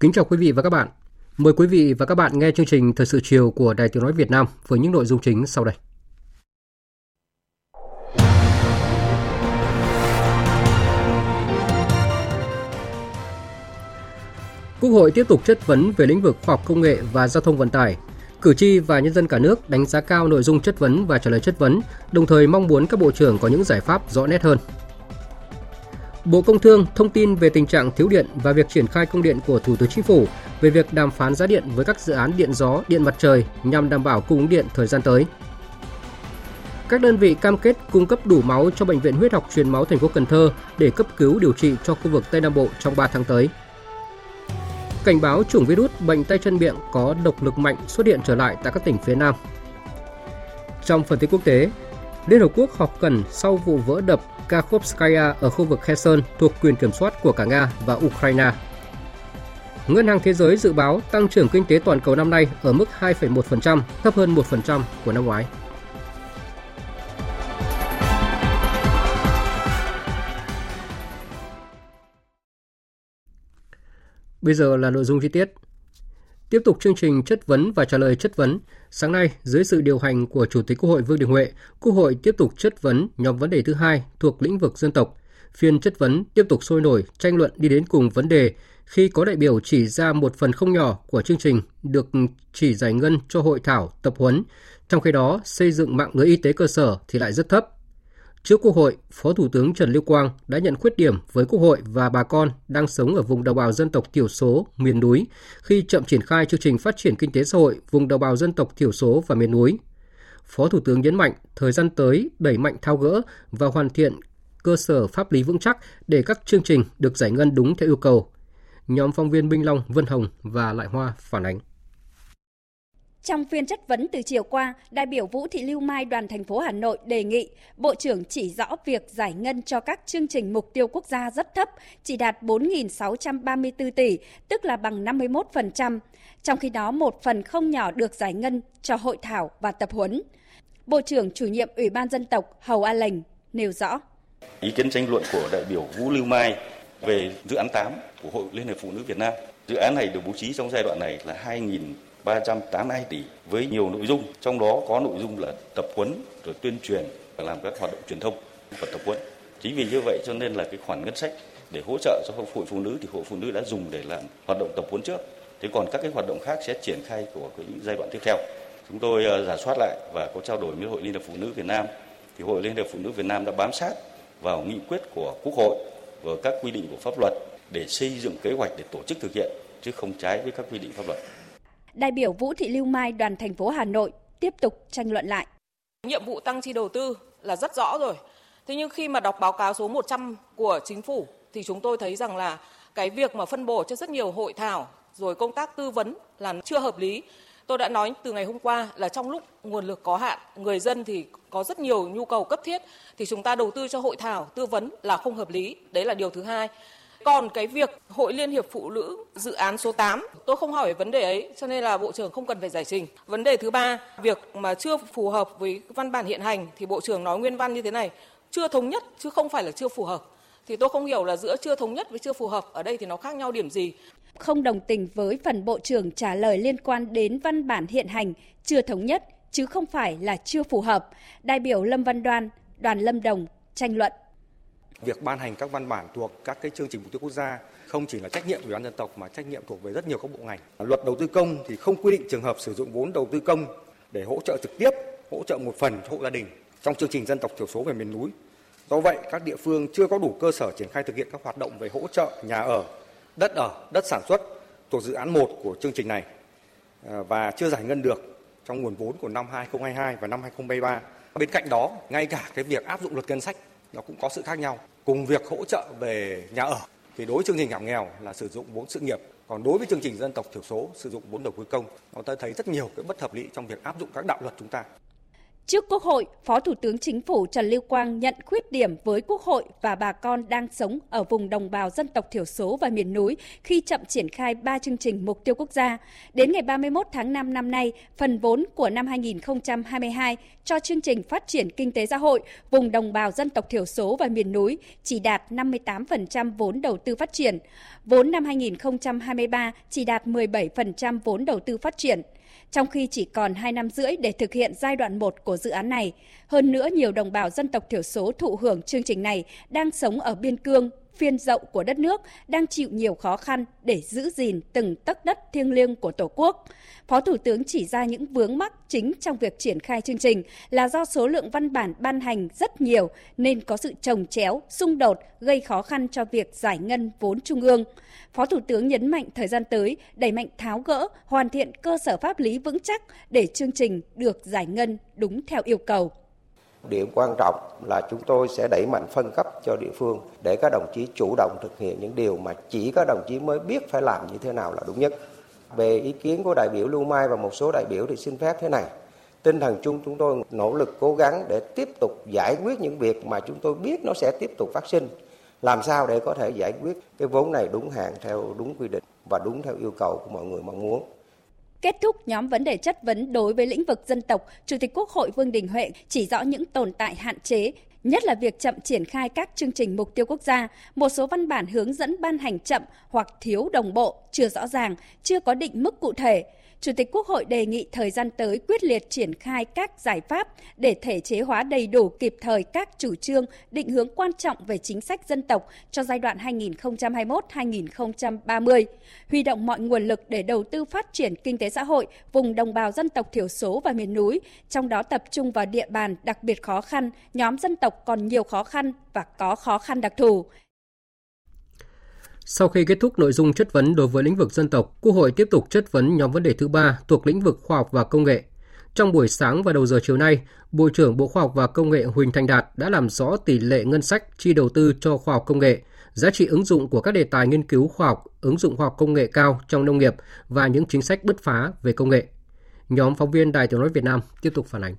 Kính chào quý vị và các bạn. Mời quý vị và các bạn nghe chương trình Thời sự chiều của Đài Tiếng Nói Việt Nam với những nội dung chính sau đây. Quốc hội tiếp tục chất vấn về lĩnh vực khoa học công nghệ và giao thông vận tải. Cử tri và nhân dân cả nước đánh giá cao nội dung chất vấn và trả lời chất vấn, đồng thời mong muốn các bộ trưởng có những giải pháp rõ nét hơn. Bộ Công Thương thông tin về tình trạng thiếu điện và việc triển khai công điện của Thủ tướng Chính phủ về việc đàm phán giá điện với các dự án điện gió, điện mặt trời nhằm đảm bảo cung ứng điện thời gian tới. Các đơn vị cam kết cung cấp đủ máu cho bệnh viện huyết học truyền máu thành phố Cần Thơ để cấp cứu điều trị cho khu vực Tây Nam Bộ trong 3 tháng tới. Cảnh báo chủng virus bệnh tay chân miệng có độc lực mạnh xuất hiện trở lại tại các tỉnh phía Nam. Trong phần tin quốc tế, Liên Hợp Quốc họp cần sau vụ vỡ đập Kakhovskaya ở khu vực Kherson thuộc quyền kiểm soát của cả Nga và Ukraine. Ngân hàng Thế giới dự báo tăng trưởng kinh tế toàn cầu năm nay ở mức 2,1%, thấp hơn 1% của năm ngoái. Bây giờ là nội dung chi tiết. Tiếp tục chương trình chất vấn và trả lời chất vấn, sáng nay dưới sự điều hành của Chủ tịch Quốc hội Vương Đình Huệ, Quốc hội tiếp tục chất vấn nhóm vấn đề thứ hai thuộc lĩnh vực dân tộc. Phiên chất vấn tiếp tục sôi nổi, tranh luận đi đến cùng vấn đề khi có đại biểu chỉ ra một phần không nhỏ của chương trình được chỉ giải ngân cho hội thảo, tập huấn, trong khi đó xây dựng mạng lưới y tế cơ sở thì lại rất thấp. Trước Quốc hội, Phó Thủ tướng Trần Lưu Quang đã nhận khuyết điểm với Quốc hội và bà con đang sống ở vùng đồng bào dân tộc thiểu số, miền núi khi chậm triển khai chương trình phát triển kinh tế xã hội vùng đồng bào dân tộc thiểu số và miền núi. Phó Thủ tướng nhấn mạnh thời gian tới đẩy mạnh thao gỡ và hoàn thiện cơ sở pháp lý vững chắc để các chương trình được giải ngân đúng theo yêu cầu. Nhóm phóng viên Minh Long, Vân Hồng và Lại Hoa phản ánh. Trong phiên chất vấn từ chiều qua, đại biểu Vũ Thị Lưu Mai đoàn thành phố Hà Nội đề nghị Bộ trưởng chỉ rõ việc giải ngân cho các chương trình mục tiêu quốc gia rất thấp, chỉ đạt 4.634 tỷ, tức là bằng 51%. Trong khi đó, một phần không nhỏ được giải ngân cho hội thảo và tập huấn. Bộ trưởng chủ nhiệm Ủy ban dân tộc Hầu A Lệnh nêu rõ. Ý kiến tranh luận của đại biểu Vũ Lưu Mai về dự án 8 của Hội Liên hiệp Phụ nữ Việt Nam. Dự án này được bố trí trong giai đoạn này là 2.000 382 tỷ với nhiều nội dung, trong đó có nội dung là tập huấn rồi tuyên truyền và làm các hoạt động truyền thông và tập huấn. Chính vì như vậy cho nên là cái khoản ngân sách để hỗ trợ cho hội phụ nữ thì hội phụ nữ đã dùng để làm hoạt động tập huấn trước. Thế còn các cái hoạt động khác sẽ triển khai của cái giai đoạn tiếp theo. Chúng tôi ờ, giả soát lại và có trao đổi với Hội Liên hiệp Phụ nữ Việt Nam thì Hội Liên hiệp Phụ nữ Việt Nam đã bám sát vào nghị quyết của Quốc hội và các quy định của pháp luật để xây dựng kế hoạch để tổ chức thực hiện chứ không trái với các quy định pháp luật đại biểu Vũ Thị Lưu Mai đoàn thành phố Hà Nội tiếp tục tranh luận lại. Nhiệm vụ tăng chi đầu tư là rất rõ rồi. Thế nhưng khi mà đọc báo cáo số 100 của chính phủ thì chúng tôi thấy rằng là cái việc mà phân bổ cho rất nhiều hội thảo rồi công tác tư vấn là chưa hợp lý. Tôi đã nói từ ngày hôm qua là trong lúc nguồn lực có hạn, người dân thì có rất nhiều nhu cầu cấp thiết thì chúng ta đầu tư cho hội thảo tư vấn là không hợp lý. Đấy là điều thứ hai. Còn cái việc Hội Liên hiệp Phụ nữ dự án số 8, tôi không hỏi vấn đề ấy, cho nên là Bộ trưởng không cần phải giải trình. Vấn đề thứ ba, việc mà chưa phù hợp với văn bản hiện hành thì Bộ trưởng nói nguyên văn như thế này, chưa thống nhất chứ không phải là chưa phù hợp. Thì tôi không hiểu là giữa chưa thống nhất với chưa phù hợp ở đây thì nó khác nhau điểm gì. Không đồng tình với phần Bộ trưởng trả lời liên quan đến văn bản hiện hành chưa thống nhất chứ không phải là chưa phù hợp. Đại biểu Lâm Văn Đoan, đoàn Lâm Đồng tranh luận việc ban hành các văn bản thuộc các cái chương trình mục tiêu quốc gia không chỉ là trách nhiệm của ủy ban dân tộc mà trách nhiệm thuộc về rất nhiều các bộ ngành. Luật đầu tư công thì không quy định trường hợp sử dụng vốn đầu tư công để hỗ trợ trực tiếp, hỗ trợ một phần cho hộ gia đình trong chương trình dân tộc thiểu số về miền núi. Do vậy, các địa phương chưa có đủ cơ sở triển khai thực hiện các hoạt động về hỗ trợ nhà ở, đất ở, đất sản xuất thuộc dự án 1 của chương trình này à, và chưa giải ngân được trong nguồn vốn của năm 2022 và năm 2023. Bên cạnh đó, ngay cả cái việc áp dụng luật ngân sách nó cũng có sự khác nhau. Cùng việc hỗ trợ về nhà ở thì đối với chương trình giảm nghèo là sử dụng vốn sự nghiệp, còn đối với chương trình dân tộc thiểu số sử dụng vốn đầu tư công. Chúng ta thấy rất nhiều cái bất hợp lý trong việc áp dụng các đạo luật chúng ta. Trước Quốc hội, Phó Thủ tướng Chính phủ Trần Lưu Quang nhận khuyết điểm với Quốc hội và bà con đang sống ở vùng đồng bào dân tộc thiểu số và miền núi khi chậm triển khai 3 chương trình mục tiêu quốc gia. Đến ngày 31 tháng 5 năm nay, phần vốn của năm 2022 cho chương trình phát triển kinh tế xã hội vùng đồng bào dân tộc thiểu số và miền núi chỉ đạt 58% vốn đầu tư phát triển. Vốn năm 2023 chỉ đạt 17% vốn đầu tư phát triển trong khi chỉ còn 2 năm rưỡi để thực hiện giai đoạn 1 của dự án này. Hơn nữa, nhiều đồng bào dân tộc thiểu số thụ hưởng chương trình này đang sống ở biên cương, phiên rộng của đất nước đang chịu nhiều khó khăn để giữ gìn từng tấc đất thiêng liêng của Tổ quốc. Phó Thủ tướng chỉ ra những vướng mắc chính trong việc triển khai chương trình là do số lượng văn bản ban hành rất nhiều nên có sự trồng chéo, xung đột gây khó khăn cho việc giải ngân vốn trung ương. Phó Thủ tướng nhấn mạnh thời gian tới đẩy mạnh tháo gỡ, hoàn thiện cơ sở pháp lý vững chắc để chương trình được giải ngân đúng theo yêu cầu. Điểm quan trọng là chúng tôi sẽ đẩy mạnh phân cấp cho địa phương để các đồng chí chủ động thực hiện những điều mà chỉ các đồng chí mới biết phải làm như thế nào là đúng nhất. Về ý kiến của đại biểu Lưu Mai và một số đại biểu thì xin phép thế này. Tinh thần chung chúng tôi nỗ lực cố gắng để tiếp tục giải quyết những việc mà chúng tôi biết nó sẽ tiếp tục phát sinh. Làm sao để có thể giải quyết cái vốn này đúng hạn theo đúng quy định và đúng theo yêu cầu của mọi người mong muốn. Kết thúc nhóm vấn đề chất vấn đối với lĩnh vực dân tộc, Chủ tịch Quốc hội Vương Đình Huệ chỉ rõ những tồn tại hạn chế, nhất là việc chậm triển khai các chương trình mục tiêu quốc gia, một số văn bản hướng dẫn ban hành chậm hoặc thiếu đồng bộ, chưa rõ ràng, chưa có định mức cụ thể. Chủ tịch Quốc hội đề nghị thời gian tới quyết liệt triển khai các giải pháp để thể chế hóa đầy đủ kịp thời các chủ trương, định hướng quan trọng về chính sách dân tộc cho giai đoạn 2021-2030, huy động mọi nguồn lực để đầu tư phát triển kinh tế xã hội vùng đồng bào dân tộc thiểu số và miền núi, trong đó tập trung vào địa bàn đặc biệt khó khăn, nhóm dân tộc còn nhiều khó khăn và có khó khăn đặc thù. Sau khi kết thúc nội dung chất vấn đối với lĩnh vực dân tộc, Quốc hội tiếp tục chất vấn nhóm vấn đề thứ ba thuộc lĩnh vực khoa học và công nghệ. Trong buổi sáng và đầu giờ chiều nay, Bộ trưởng Bộ Khoa học và Công nghệ Huỳnh Thành Đạt đã làm rõ tỷ lệ ngân sách chi đầu tư cho khoa học công nghệ, giá trị ứng dụng của các đề tài nghiên cứu khoa học, ứng dụng khoa học công nghệ cao trong nông nghiệp và những chính sách bứt phá về công nghệ. Nhóm phóng viên Đài Tiếng nói Việt Nam tiếp tục phản ánh.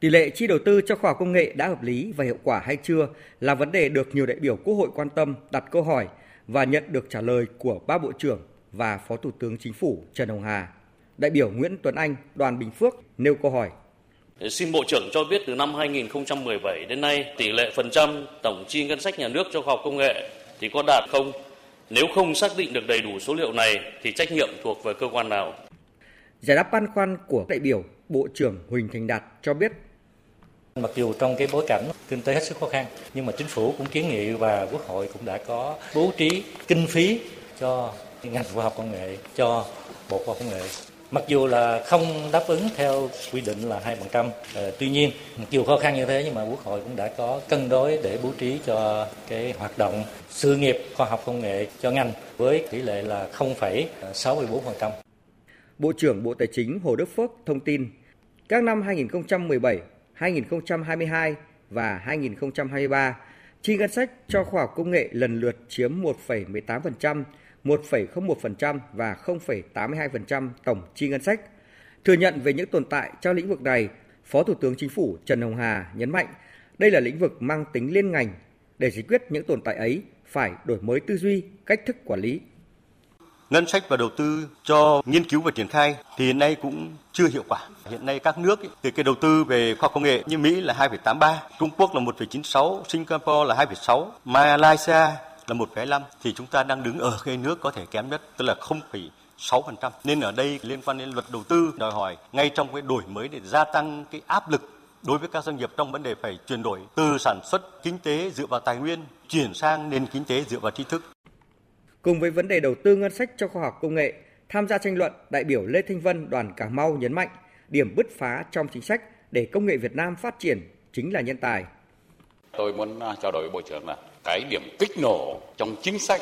Tỷ lệ chi đầu tư cho khoa học công nghệ đã hợp lý và hiệu quả hay chưa là vấn đề được nhiều đại biểu Quốc hội quan tâm, đặt câu hỏi và nhận được trả lời của ba bộ trưởng và Phó Thủ tướng Chính phủ Trần Hồng Hà. Đại biểu Nguyễn Tuấn Anh, đoàn Bình Phước nêu câu hỏi. Xin Bộ trưởng cho biết từ năm 2017 đến nay tỷ lệ phần trăm tổng chi ngân sách nhà nước cho khoa học công nghệ thì có đạt không? Nếu không xác định được đầy đủ số liệu này thì trách nhiệm thuộc về cơ quan nào? Giải đáp băn khoăn của đại biểu, Bộ trưởng Huỳnh Thành Đạt cho biết Mặc dù trong cái bối cảnh kinh tế hết sức khó khăn, nhưng mà chính phủ cũng kiến nghị và quốc hội cũng đã có bố trí kinh phí cho ngành khoa học công nghệ, cho Bộ Khoa học Công nghệ. Mặc dù là không đáp ứng theo quy định là 2%, ờ, tuy nhiên mặc dù khó khăn như thế nhưng mà Quốc hội cũng đã có cân đối để bố trí cho cái hoạt động sự nghiệp khoa học công nghệ cho ngành với tỷ lệ là 0,64%. Ờ, Bộ trưởng Bộ Tài chính Hồ Đức Phước thông tin, các năm 2017 2022 và 2023, chi ngân sách cho khoa học công nghệ lần lượt chiếm 1,18%, 1,01% và 0,82% tổng chi ngân sách. Thừa nhận về những tồn tại trong lĩnh vực này, Phó Thủ tướng Chính phủ Trần Hồng Hà nhấn mạnh đây là lĩnh vực mang tính liên ngành. Để giải quyết những tồn tại ấy, phải đổi mới tư duy, cách thức quản lý, ngân sách và đầu tư cho nghiên cứu và triển khai thì hiện nay cũng chưa hiệu quả. Hiện nay các nước thì cái đầu tư về khoa học công nghệ như Mỹ là 2,83, Trung Quốc là 1,96, Singapore là 2,6, Malaysia là 1,5 thì chúng ta đang đứng ở cái nước có thể kém nhất tức là 0,6%. Nên ở đây liên quan đến luật đầu tư đòi hỏi ngay trong cái đổi mới để gia tăng cái áp lực đối với các doanh nghiệp trong vấn đề phải chuyển đổi từ sản xuất kinh tế dựa vào tài nguyên chuyển sang nền kinh tế dựa vào tri thức. Cùng với vấn đề đầu tư ngân sách cho khoa học công nghệ, tham gia tranh luận, đại biểu Lê Thanh Vân đoàn Cà Mau nhấn mạnh điểm bứt phá trong chính sách để công nghệ Việt Nam phát triển chính là nhân tài. Tôi muốn à, trao đổi với Bộ trưởng là cái điểm kích nổ trong chính sách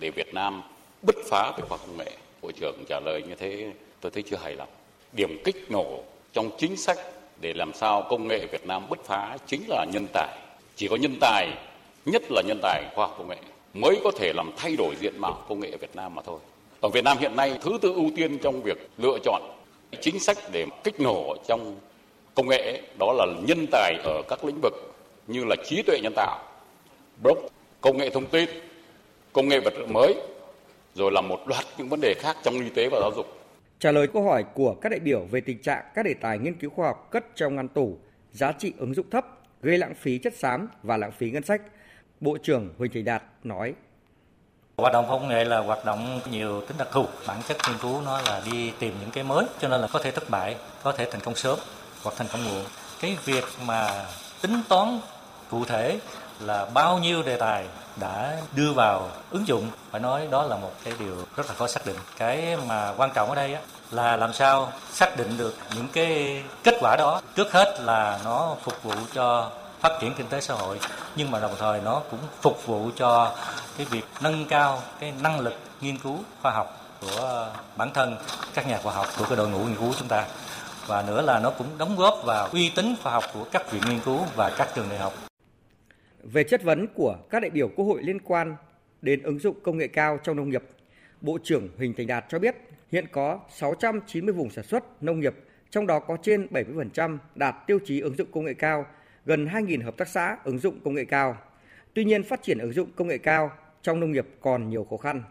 để Việt Nam bứt phá về khoa học công nghệ. Bộ trưởng trả lời như thế tôi thấy chưa hài lòng. Điểm kích nổ trong chính sách để làm sao công nghệ Việt Nam bứt phá chính là nhân tài. Chỉ có nhân tài, nhất là nhân tài khoa học công nghệ mới có thể làm thay đổi diện mạo công nghệ ở Việt Nam mà thôi. Ở Việt Nam hiện nay thứ tự ưu tiên trong việc lựa chọn chính sách để kích nổ trong công nghệ đó là nhân tài ở các lĩnh vực như là trí tuệ nhân tạo, block, công nghệ thông tin, công nghệ vật liệu mới, rồi là một loạt những vấn đề khác trong y tế và giáo dục. Trả lời câu hỏi của các đại biểu về tình trạng các đề tài nghiên cứu khoa học cất trong ngăn tủ, giá trị ứng dụng thấp, gây lãng phí chất xám và lãng phí ngân sách, Bộ trưởng Huỳnh Thị Đạt nói. Hoạt động công nghệ là hoạt động nhiều tính đặc thù, bản chất nghiên cứu nó là đi tìm những cái mới, cho nên là có thể thất bại, có thể thành công sớm hoặc thành công muộn. Cái việc mà tính toán cụ thể là bao nhiêu đề tài đã đưa vào ứng dụng phải nói đó là một cái điều rất là khó xác định cái mà quan trọng ở đây á, là làm sao xác định được những cái kết quả đó trước hết là nó phục vụ cho phát triển kinh tế xã hội nhưng mà đồng thời nó cũng phục vụ cho cái việc nâng cao cái năng lực nghiên cứu khoa học của bản thân các nhà khoa học của cái đội ngũ nghiên cứu chúng ta và nữa là nó cũng đóng góp vào uy tín khoa học của các viện nghiên cứu và các trường đại học. Về chất vấn của các đại biểu Quốc hội liên quan đến ứng dụng công nghệ cao trong nông nghiệp, Bộ trưởng Huỳnh Thành Đạt cho biết hiện có 690 vùng sản xuất nông nghiệp, trong đó có trên 70% đạt tiêu chí ứng dụng công nghệ cao, gần 2.000 hợp tác xã ứng dụng công nghệ cao. Tuy nhiên, phát triển ứng dụng công nghệ cao trong nông nghiệp còn nhiều khó khăn.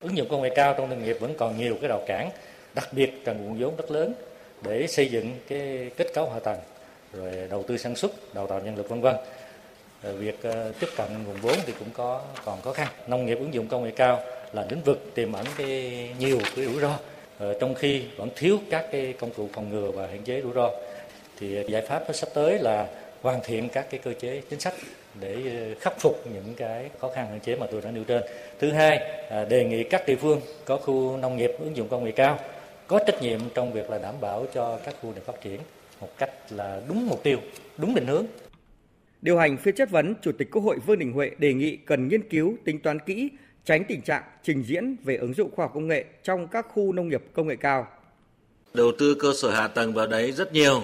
Ứng dụng công nghệ cao trong nông nghiệp vẫn còn nhiều cái rào cản, đặc biệt cần nguồn vốn rất lớn để xây dựng cái kết cấu hạ tầng, rồi đầu tư sản xuất, đào tạo nhân lực vân vân. Việc ờ, tiếp cận nguồn vốn thì cũng có còn khó khăn. Nông nghiệp ứng dụng công nghệ cao là lĩnh vực tiềm ẩn cái nhiều cái rủi ro, ờ, trong khi vẫn thiếu các cái công cụ phòng ngừa và hạn chế rủi ro. Thì giải pháp sắp tới là hoàn thiện các cái cơ chế chính sách để ờ, khắc phục những cái khó khăn hạn chế mà tôi đã nêu trên. Thứ hai, đề nghị các địa phương có khu nông nghiệp ứng dụng công nghệ cao có trách nhiệm trong việc là đảm bảo cho các khu này phát triển một cách là đúng mục tiêu, đúng định hướng. Điều hành phiên chất vấn, Chủ tịch Quốc hội Vương Đình Huệ đề nghị cần nghiên cứu, tính toán kỹ, tránh tình trạng trình diễn về ứng dụng khoa học công nghệ trong các khu nông nghiệp công nghệ cao. Đầu tư cơ sở hạ tầng vào đấy rất nhiều,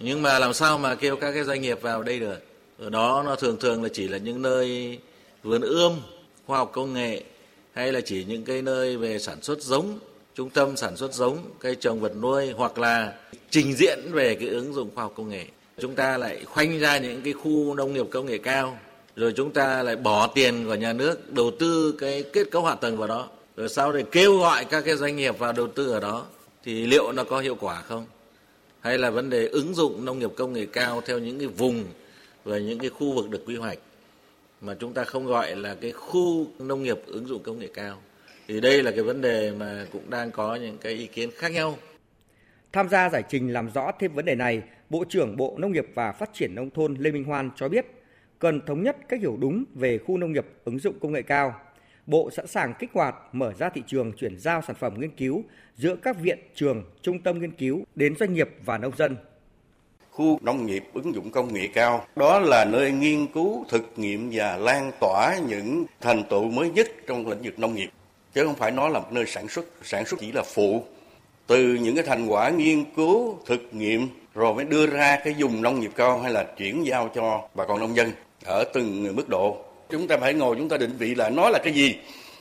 nhưng mà làm sao mà kêu các cái doanh nghiệp vào đây được? Ở đó nó thường thường là chỉ là những nơi vườn ươm, khoa học công nghệ hay là chỉ những cái nơi về sản xuất giống trung tâm sản xuất giống cây trồng vật nuôi hoặc là trình diễn về cái ứng dụng khoa học công nghệ. Chúng ta lại khoanh ra những cái khu nông nghiệp công nghệ cao rồi chúng ta lại bỏ tiền của nhà nước đầu tư cái kết cấu hạ tầng vào đó. Rồi sau để kêu gọi các cái doanh nghiệp vào đầu tư ở đó thì liệu nó có hiệu quả không? Hay là vấn đề ứng dụng nông nghiệp công nghệ cao theo những cái vùng và những cái khu vực được quy hoạch mà chúng ta không gọi là cái khu nông nghiệp ứng dụng công nghệ cao thì đây là cái vấn đề mà cũng đang có những cái ý kiến khác nhau. Tham gia giải trình làm rõ thêm vấn đề này, Bộ trưởng Bộ Nông nghiệp và Phát triển Nông thôn Lê Minh Hoan cho biết cần thống nhất cách hiểu đúng về khu nông nghiệp ứng dụng công nghệ cao. Bộ sẵn sàng kích hoạt mở ra thị trường chuyển giao sản phẩm nghiên cứu giữa các viện, trường, trung tâm nghiên cứu đến doanh nghiệp và nông dân. Khu nông nghiệp ứng dụng công nghệ cao, đó là nơi nghiên cứu, thực nghiệm và lan tỏa những thành tựu mới nhất trong lĩnh vực nông nghiệp. Chứ không phải nó là một nơi sản xuất sản xuất chỉ là phụ. Từ những cái thành quả nghiên cứu thực nghiệm rồi mới đưa ra cái dùng nông nghiệp cao hay là chuyển giao cho bà con nông dân ở từng mức độ chúng ta phải ngồi chúng ta định vị là nó là cái gì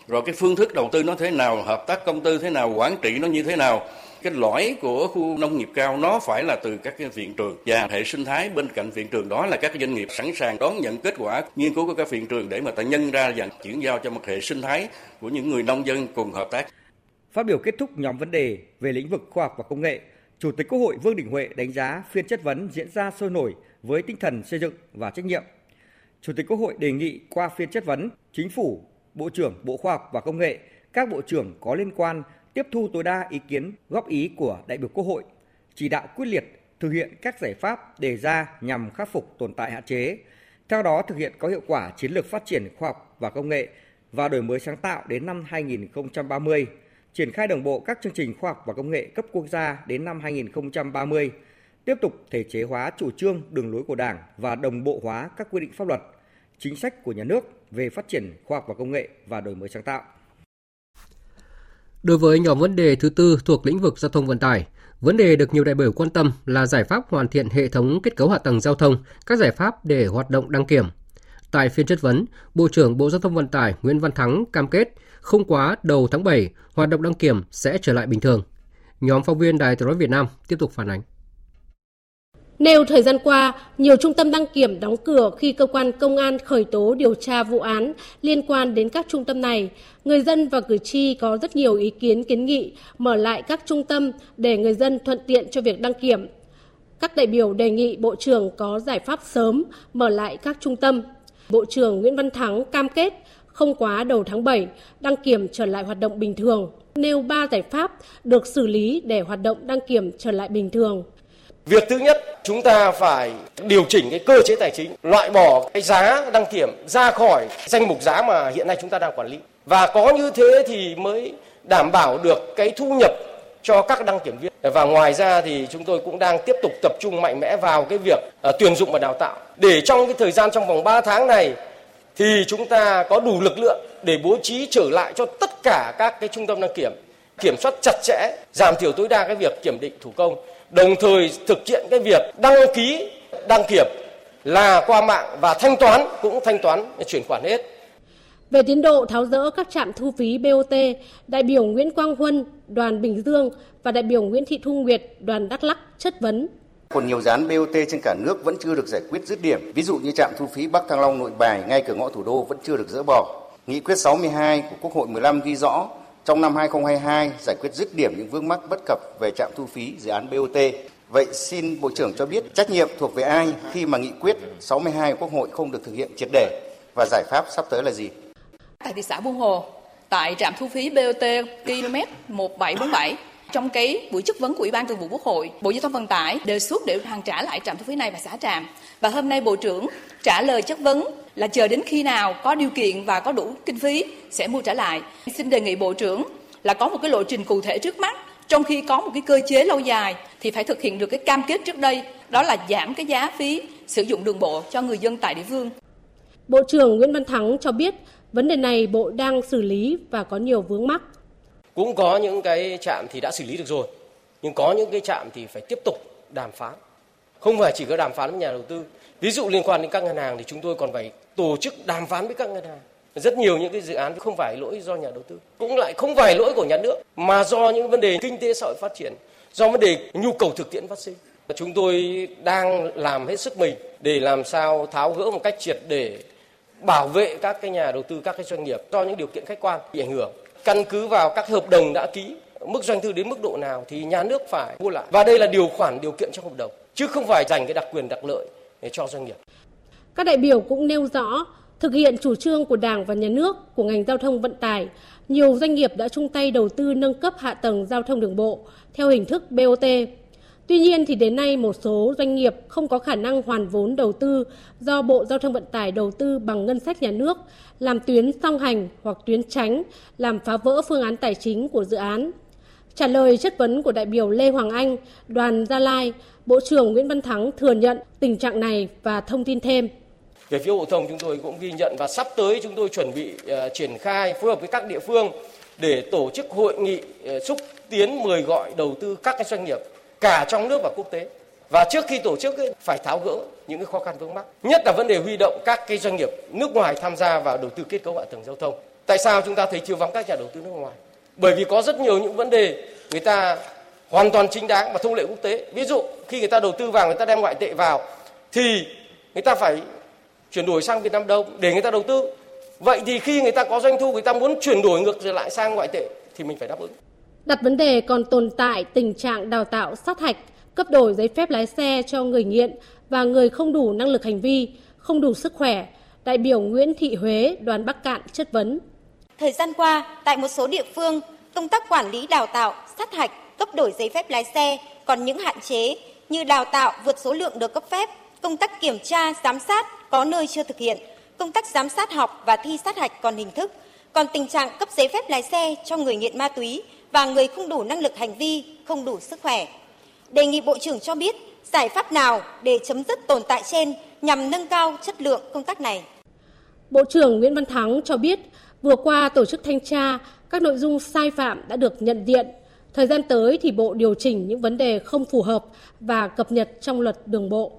rồi cái phương thức đầu tư nó thế nào hợp tác công tư thế nào quản trị nó như thế nào cái lõi của khu nông nghiệp cao nó phải là từ các cái viện trường và hệ sinh thái bên cạnh viện trường đó là các doanh nghiệp sẵn sàng đón nhận kết quả nghiên cứu của các viện trường để mà ta nhân ra và chuyển giao cho một hệ sinh thái của những người nông dân cùng hợp tác. Phát biểu kết thúc nhóm vấn đề về lĩnh vực khoa học và công nghệ, Chủ tịch Quốc hội Vương Đình Huệ đánh giá phiên chất vấn diễn ra sôi nổi với tinh thần xây dựng và trách nhiệm. Chủ tịch Quốc hội đề nghị qua phiên chất vấn, Chính phủ, Bộ trưởng Bộ Khoa học và Công nghệ, các bộ trưởng có liên quan tiếp thu tối đa ý kiến góp ý của đại biểu Quốc hội, chỉ đạo quyết liệt thực hiện các giải pháp đề ra nhằm khắc phục tồn tại hạn chế, theo đó thực hiện có hiệu quả chiến lược phát triển khoa học và công nghệ và đổi mới sáng tạo đến năm 2030, triển khai đồng bộ các chương trình khoa học và công nghệ cấp quốc gia đến năm 2030, tiếp tục thể chế hóa chủ trương, đường lối của Đảng và đồng bộ hóa các quy định pháp luật, chính sách của nhà nước về phát triển khoa học và công nghệ và đổi mới sáng tạo. Đối với nhóm vấn đề thứ tư thuộc lĩnh vực giao thông vận tải, vấn đề được nhiều đại biểu quan tâm là giải pháp hoàn thiện hệ thống kết cấu hạ tầng giao thông, các giải pháp để hoạt động đăng kiểm. Tại phiên chất vấn, Bộ trưởng Bộ Giao thông Vận tải Nguyễn Văn Thắng cam kết không quá đầu tháng 7, hoạt động đăng kiểm sẽ trở lại bình thường. Nhóm phóng viên Đài Tiếng nói Việt Nam tiếp tục phản ánh. Nêu thời gian qua, nhiều trung tâm đăng kiểm đóng cửa khi cơ quan công an khởi tố điều tra vụ án liên quan đến các trung tâm này. Người dân và cử tri có rất nhiều ý kiến kiến nghị mở lại các trung tâm để người dân thuận tiện cho việc đăng kiểm. Các đại biểu đề nghị Bộ trưởng có giải pháp sớm mở lại các trung tâm. Bộ trưởng Nguyễn Văn Thắng cam kết không quá đầu tháng 7, đăng kiểm trở lại hoạt động bình thường. Nêu 3 giải pháp được xử lý để hoạt động đăng kiểm trở lại bình thường. Việc thứ nhất, chúng ta phải điều chỉnh cái cơ chế tài chính, loại bỏ cái giá đăng kiểm ra khỏi danh mục giá mà hiện nay chúng ta đang quản lý. Và có như thế thì mới đảm bảo được cái thu nhập cho các đăng kiểm viên. Và ngoài ra thì chúng tôi cũng đang tiếp tục tập trung mạnh mẽ vào cái việc uh, tuyển dụng và đào tạo. Để trong cái thời gian trong vòng 3 tháng này thì chúng ta có đủ lực lượng để bố trí trở lại cho tất cả các cái trung tâm đăng kiểm kiểm soát chặt chẽ, giảm thiểu tối đa cái việc kiểm định thủ công đồng thời thực hiện cái việc đăng ký đăng kiểm là qua mạng và thanh toán cũng thanh toán chuyển khoản hết. Về tiến độ tháo rỡ các trạm thu phí BOT, đại biểu Nguyễn Quang Huân, đoàn Bình Dương và đại biểu Nguyễn Thị Thu Nguyệt, đoàn Đắk Lắk chất vấn. Còn nhiều dự án BOT trên cả nước vẫn chưa được giải quyết dứt điểm. Ví dụ như trạm thu phí Bắc Thăng Long Nội Bài ngay cửa ngõ thủ đô vẫn chưa được dỡ bỏ. Nghị quyết 62 của Quốc hội 15 ghi rõ trong năm 2022 giải quyết dứt điểm những vướng mắc bất cập về trạm thu phí dự án BOT. Vậy xin Bộ trưởng cho biết trách nhiệm thuộc về ai khi mà nghị quyết 62 của Quốc hội không được thực hiện triệt để và giải pháp sắp tới là gì? Tại thị xã Buôn Hồ, tại trạm thu phí BOT km 1747, trong cái buổi chất vấn của Ủy ban Thường vụ Quốc hội, Bộ Giao thông Vận tải đề xuất để hoàn trả lại trạm thu phí này và xã trạm. Và hôm nay Bộ trưởng trả lời chất vấn là chờ đến khi nào có điều kiện và có đủ kinh phí sẽ mua trả lại. Xin đề nghị Bộ trưởng là có một cái lộ trình cụ thể trước mắt trong khi có một cái cơ chế lâu dài thì phải thực hiện được cái cam kết trước đây đó là giảm cái giá phí sử dụng đường bộ cho người dân tại địa phương. Bộ trưởng Nguyễn Văn Thắng cho biết vấn đề này Bộ đang xử lý và có nhiều vướng mắc. Cũng có những cái trạm thì đã xử lý được rồi, nhưng có những cái trạm thì phải tiếp tục đàm phán. Không phải chỉ có đàm phán với nhà đầu tư. Ví dụ liên quan đến các ngân hàng thì chúng tôi còn phải tổ chức đàm phán với các ngân hàng. Rất nhiều những cái dự án không phải lỗi do nhà đầu tư, cũng lại không phải lỗi của nhà nước, mà do những vấn đề kinh tế xã hội phát triển, do vấn đề nhu cầu thực tiễn phát sinh. Chúng tôi đang làm hết sức mình để làm sao tháo gỡ một cách triệt để bảo vệ các cái nhà đầu tư, các cái doanh nghiệp do những điều kiện khách quan bị ảnh hưởng. Căn cứ vào các hợp đồng đã ký, mức doanh thu đến mức độ nào thì nhà nước phải mua lại. Và đây là điều khoản điều kiện trong hợp đồng chứ không phải dành cái đặc quyền đặc lợi để cho doanh nghiệp các đại biểu cũng nêu rõ Thực hiện chủ trương của Đảng và Nhà nước của ngành giao thông vận tải, nhiều doanh nghiệp đã chung tay đầu tư nâng cấp hạ tầng giao thông đường bộ theo hình thức BOT. Tuy nhiên thì đến nay một số doanh nghiệp không có khả năng hoàn vốn đầu tư do Bộ Giao thông Vận tải đầu tư bằng ngân sách nhà nước, làm tuyến song hành hoặc tuyến tránh, làm phá vỡ phương án tài chính của dự án. Trả lời chất vấn của đại biểu Lê Hoàng Anh, đoàn Gia Lai, Bộ trưởng Nguyễn Văn Thắng thừa nhận tình trạng này và thông tin thêm. Về phía Bộ Thông chúng tôi cũng ghi nhận và sắp tới chúng tôi chuẩn bị uh, triển khai phối hợp với các địa phương để tổ chức hội nghị uh, xúc tiến mời gọi đầu tư các cái doanh nghiệp cả trong nước và quốc tế. Và trước khi tổ chức ấy, phải tháo gỡ những cái khó khăn vướng mắc, nhất là vấn đề huy động các cái doanh nghiệp nước ngoài tham gia vào đầu tư kết cấu hạ tầng giao thông. Tại sao chúng ta thấy chưa vắng các nhà đầu tư nước ngoài? Bởi vì có rất nhiều những vấn đề người ta hoàn toàn chính đáng và thông lệ quốc tế. Ví dụ khi người ta đầu tư vào người ta đem ngoại tệ vào thì người ta phải chuyển đổi sang Việt Nam đồng để người ta đầu tư. Vậy thì khi người ta có doanh thu người ta muốn chuyển đổi ngược lại sang ngoại tệ thì mình phải đáp ứng. Đặt vấn đề còn tồn tại tình trạng đào tạo sát hạch, cấp đổi giấy phép lái xe cho người nghiện và người không đủ năng lực hành vi, không đủ sức khỏe. Đại biểu Nguyễn Thị Huế, đoàn Bắc Cạn chất vấn. Thời gian qua, tại một số địa phương, công tác quản lý đào tạo, sát hạch, cấp đổi giấy phép lái xe còn những hạn chế như đào tạo vượt số lượng được cấp phép, công tác kiểm tra, giám sát có nơi chưa thực hiện, công tác giám sát học và thi sát hạch còn hình thức, còn tình trạng cấp giấy phép lái xe cho người nghiện ma túy và người không đủ năng lực hành vi, không đủ sức khỏe. Đề nghị Bộ trưởng cho biết giải pháp nào để chấm dứt tồn tại trên nhằm nâng cao chất lượng công tác này. Bộ trưởng Nguyễn Văn Thắng cho biết, vừa qua tổ chức thanh tra, các nội dung sai phạm đã được nhận diện. Thời gian tới thì Bộ điều chỉnh những vấn đề không phù hợp và cập nhật trong luật đường bộ.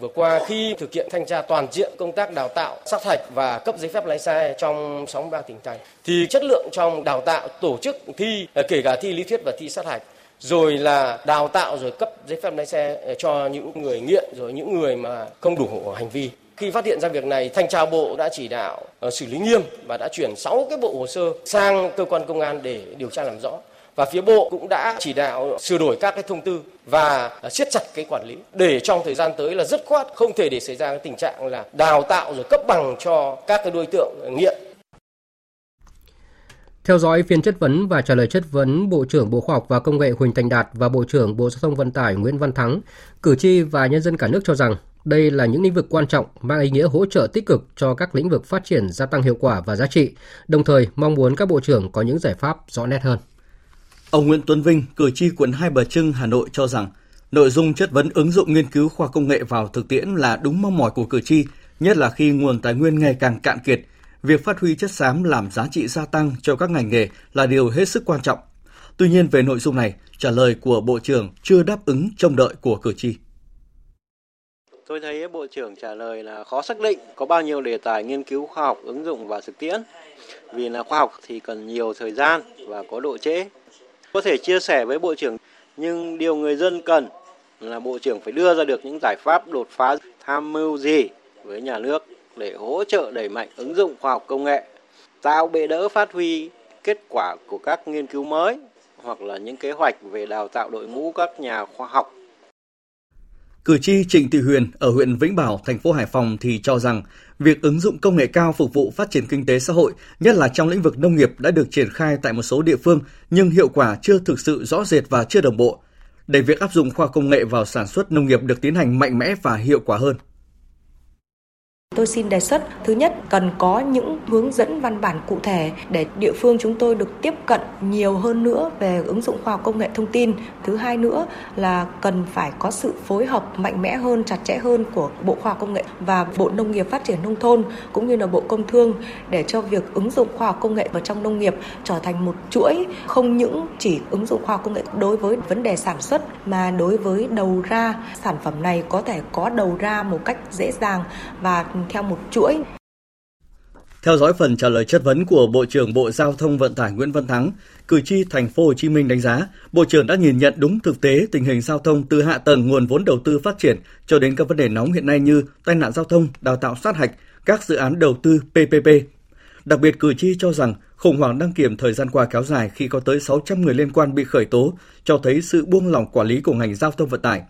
Vừa qua khi thực hiện thanh tra toàn diện công tác đào tạo, sát hạch và cấp giấy phép lái xe trong 63 tỉnh thành thì chất lượng trong đào tạo, tổ chức thi ờ, kể cả thi lý thuyết và thi sát hạch rồi là đào tạo rồi cấp giấy phép lái xe ờ, cho những người nghiện rồi những người mà không đủ hành vi khi phát hiện ra việc này, thanh tra bộ đã chỉ đạo uh, xử lý nghiêm và đã chuyển 6 cái bộ hồ sơ sang cơ quan công an để điều tra làm rõ. Và phía bộ cũng đã chỉ đạo sửa đổi các cái thông tư và ờ, siết chặt cái quản lý để trong thời gian tới là dứt khoát không thể để xảy ra cái tình trạng là đào tạo rồi cấp bằng cho các cái đối tượng nghiện theo dõi phiên chất vấn và trả lời chất vấn Bộ trưởng Bộ Khoa học và Công nghệ Huỳnh Thành Đạt và Bộ trưởng Bộ Giao thông Vận tải Nguyễn Văn Thắng, cử tri và nhân dân cả nước cho rằng đây là những lĩnh vực quan trọng mang ý nghĩa hỗ trợ tích cực cho các lĩnh vực phát triển gia tăng hiệu quả và giá trị, đồng thời mong muốn các bộ trưởng có những giải pháp rõ nét hơn. Ông Nguyễn Tuấn Vinh, cử tri quận Hai Bà Trưng, Hà Nội cho rằng nội dung chất vấn ứng dụng nghiên cứu khoa công nghệ vào thực tiễn là đúng mong mỏi của cử tri, nhất là khi nguồn tài nguyên ngày càng cạn kiệt. Việc phát huy chất xám làm giá trị gia tăng cho các ngành nghề là điều hết sức quan trọng. Tuy nhiên về nội dung này, trả lời của Bộ trưởng chưa đáp ứng trông đợi của cử tri. Tôi thấy Bộ trưởng trả lời là khó xác định có bao nhiêu đề tài nghiên cứu khoa học ứng dụng và thực tiễn. Vì là khoa học thì cần nhiều thời gian và có độ trễ. Có thể chia sẻ với Bộ trưởng, nhưng điều người dân cần là Bộ trưởng phải đưa ra được những giải pháp đột phá tham mưu gì với nhà nước để hỗ trợ đẩy mạnh ứng dụng khoa học công nghệ, tạo bệ đỡ phát huy kết quả của các nghiên cứu mới hoặc là những kế hoạch về đào tạo đội ngũ các nhà khoa học Cử tri Trịnh Thị Huyền ở huyện Vĩnh Bảo, thành phố Hải Phòng thì cho rằng việc ứng dụng công nghệ cao phục vụ phát triển kinh tế xã hội, nhất là trong lĩnh vực nông nghiệp đã được triển khai tại một số địa phương nhưng hiệu quả chưa thực sự rõ rệt và chưa đồng bộ. Để việc áp dụng khoa công nghệ vào sản xuất nông nghiệp được tiến hành mạnh mẽ và hiệu quả hơn. Tôi xin đề xuất thứ nhất cần có những hướng dẫn văn bản cụ thể để địa phương chúng tôi được tiếp cận nhiều hơn nữa về ứng dụng khoa học công nghệ thông tin. Thứ hai nữa là cần phải có sự phối hợp mạnh mẽ hơn, chặt chẽ hơn của Bộ Khoa học Công nghệ và Bộ Nông nghiệp Phát triển nông thôn cũng như là Bộ Công Thương để cho việc ứng dụng khoa học công nghệ vào trong nông nghiệp trở thành một chuỗi không những chỉ ứng dụng khoa học công nghệ đối với vấn đề sản xuất mà đối với đầu ra sản phẩm này có thể có đầu ra một cách dễ dàng và theo một chuỗi. Theo dõi phần trả lời chất vấn của Bộ trưởng Bộ Giao thông Vận tải Nguyễn Văn Thắng, cử tri thành phố Hồ Chí Minh đánh giá, Bộ trưởng đã nhìn nhận đúng thực tế tình hình giao thông từ hạ tầng nguồn vốn đầu tư phát triển cho đến các vấn đề nóng hiện nay như tai nạn giao thông, đào tạo sát hạch, các dự án đầu tư PPP. Đặc biệt cử tri cho rằng khủng hoảng đăng kiểm thời gian qua kéo dài khi có tới 600 người liên quan bị khởi tố, cho thấy sự buông lỏng quản lý của ngành giao thông vận tải.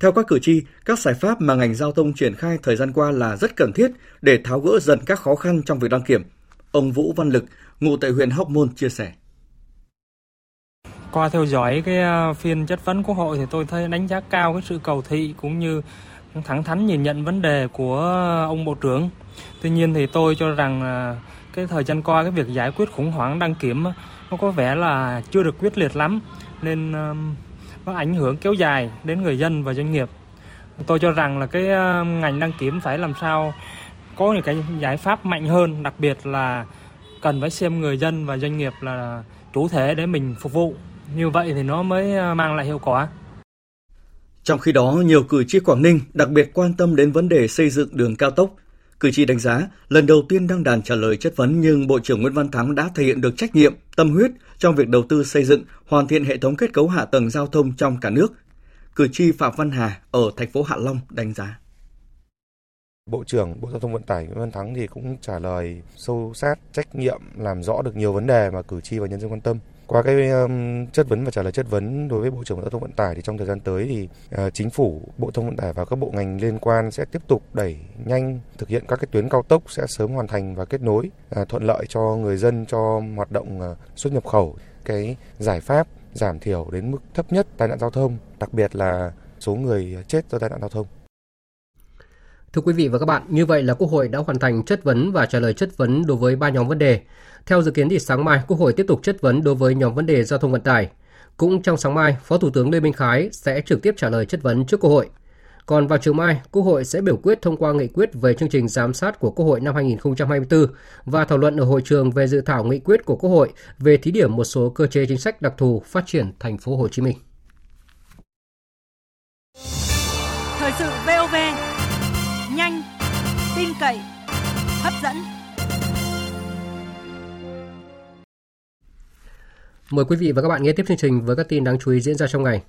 Theo các cử tri, các giải pháp mà ngành giao thông triển khai thời gian qua là rất cần thiết để tháo gỡ dần các khó khăn trong việc đăng kiểm. Ông Vũ Văn Lực, ngụ tại huyện Hóc Môn chia sẻ. Qua theo dõi cái à, phiên chất vấn quốc hội thì tôi thấy đánh giá cao cái sự cầu thị cũng như thẳng thắn nhìn nhận vấn đề của ông bộ trưởng. Tuy nhiên thì tôi cho rằng à, cái thời gian qua cái việc giải quyết khủng hoảng đăng kiểm nó có vẻ là chưa được quyết liệt lắm nên có ảnh hưởng kéo dài đến người dân và doanh nghiệp. Tôi cho rằng là cái ờ, ngành đăng kiểm phải làm sao có những cái giải pháp mạnh hơn, đặc biệt là cần phải xem người dân và doanh nghiệp là chủ thể để mình phục vụ. Như vậy thì nó mới ờ, mang lại hiệu quả. Trong khi đó, nhiều cử tri Quảng Ninh đặc biệt quan tâm đến vấn đề xây dựng đường cao tốc. Cử tri đánh giá, lần đầu tiên đăng đàn trả lời chất vấn nhưng Bộ trưởng Nguyễn Văn Thắng đã thể hiện được trách nhiệm, tâm huyết trong việc đầu tư xây dựng, hoàn thiện hệ thống kết cấu hạ tầng giao thông trong cả nước. Cử tri Phạm Văn Hà ở thành phố Hạ Long đánh giá. Bộ trưởng Bộ Giao thông Vận tải Nguyễn Văn Thắng thì cũng trả lời sâu sát, trách nhiệm, làm rõ được nhiều vấn đề mà cử tri và nhân dân quan tâm. Qua cái um, chất vấn và trả lời chất vấn đối với Bộ trưởng Bộ Giao thông Vận tải thì trong thời gian tới thì uh, chính phủ, Bộ Thông Vận tải và các bộ ngành liên quan sẽ tiếp tục đẩy nhanh thực hiện các cái tuyến cao tốc sẽ sớm hoàn thành và kết nối uh, thuận lợi cho người dân cho hoạt động uh, xuất nhập khẩu. Cái giải pháp giảm thiểu đến mức thấp nhất tai nạn giao thông, đặc biệt là số người chết do tai nạn giao thông. Thưa quý vị và các bạn, như vậy là Quốc hội đã hoàn thành chất vấn và trả lời chất vấn đối với ba nhóm vấn đề. Theo dự kiến thì sáng mai Quốc hội tiếp tục chất vấn đối với nhóm vấn đề giao thông vận tải. Cũng trong sáng mai, Phó Thủ tướng Lê Minh Khái sẽ trực tiếp trả lời chất vấn trước Quốc hội. Còn vào chiều mai, Quốc hội sẽ biểu quyết thông qua nghị quyết về chương trình giám sát của Quốc hội năm 2024 và thảo luận ở hội trường về dự thảo nghị quyết của Quốc hội về thí điểm một số cơ chế chính sách đặc thù phát triển thành phố Hồ Chí Minh. Thời sự cậy, hấp dẫn. Mời quý vị và các bạn nghe tiếp chương trình với các tin đáng chú ý diễn ra trong ngày.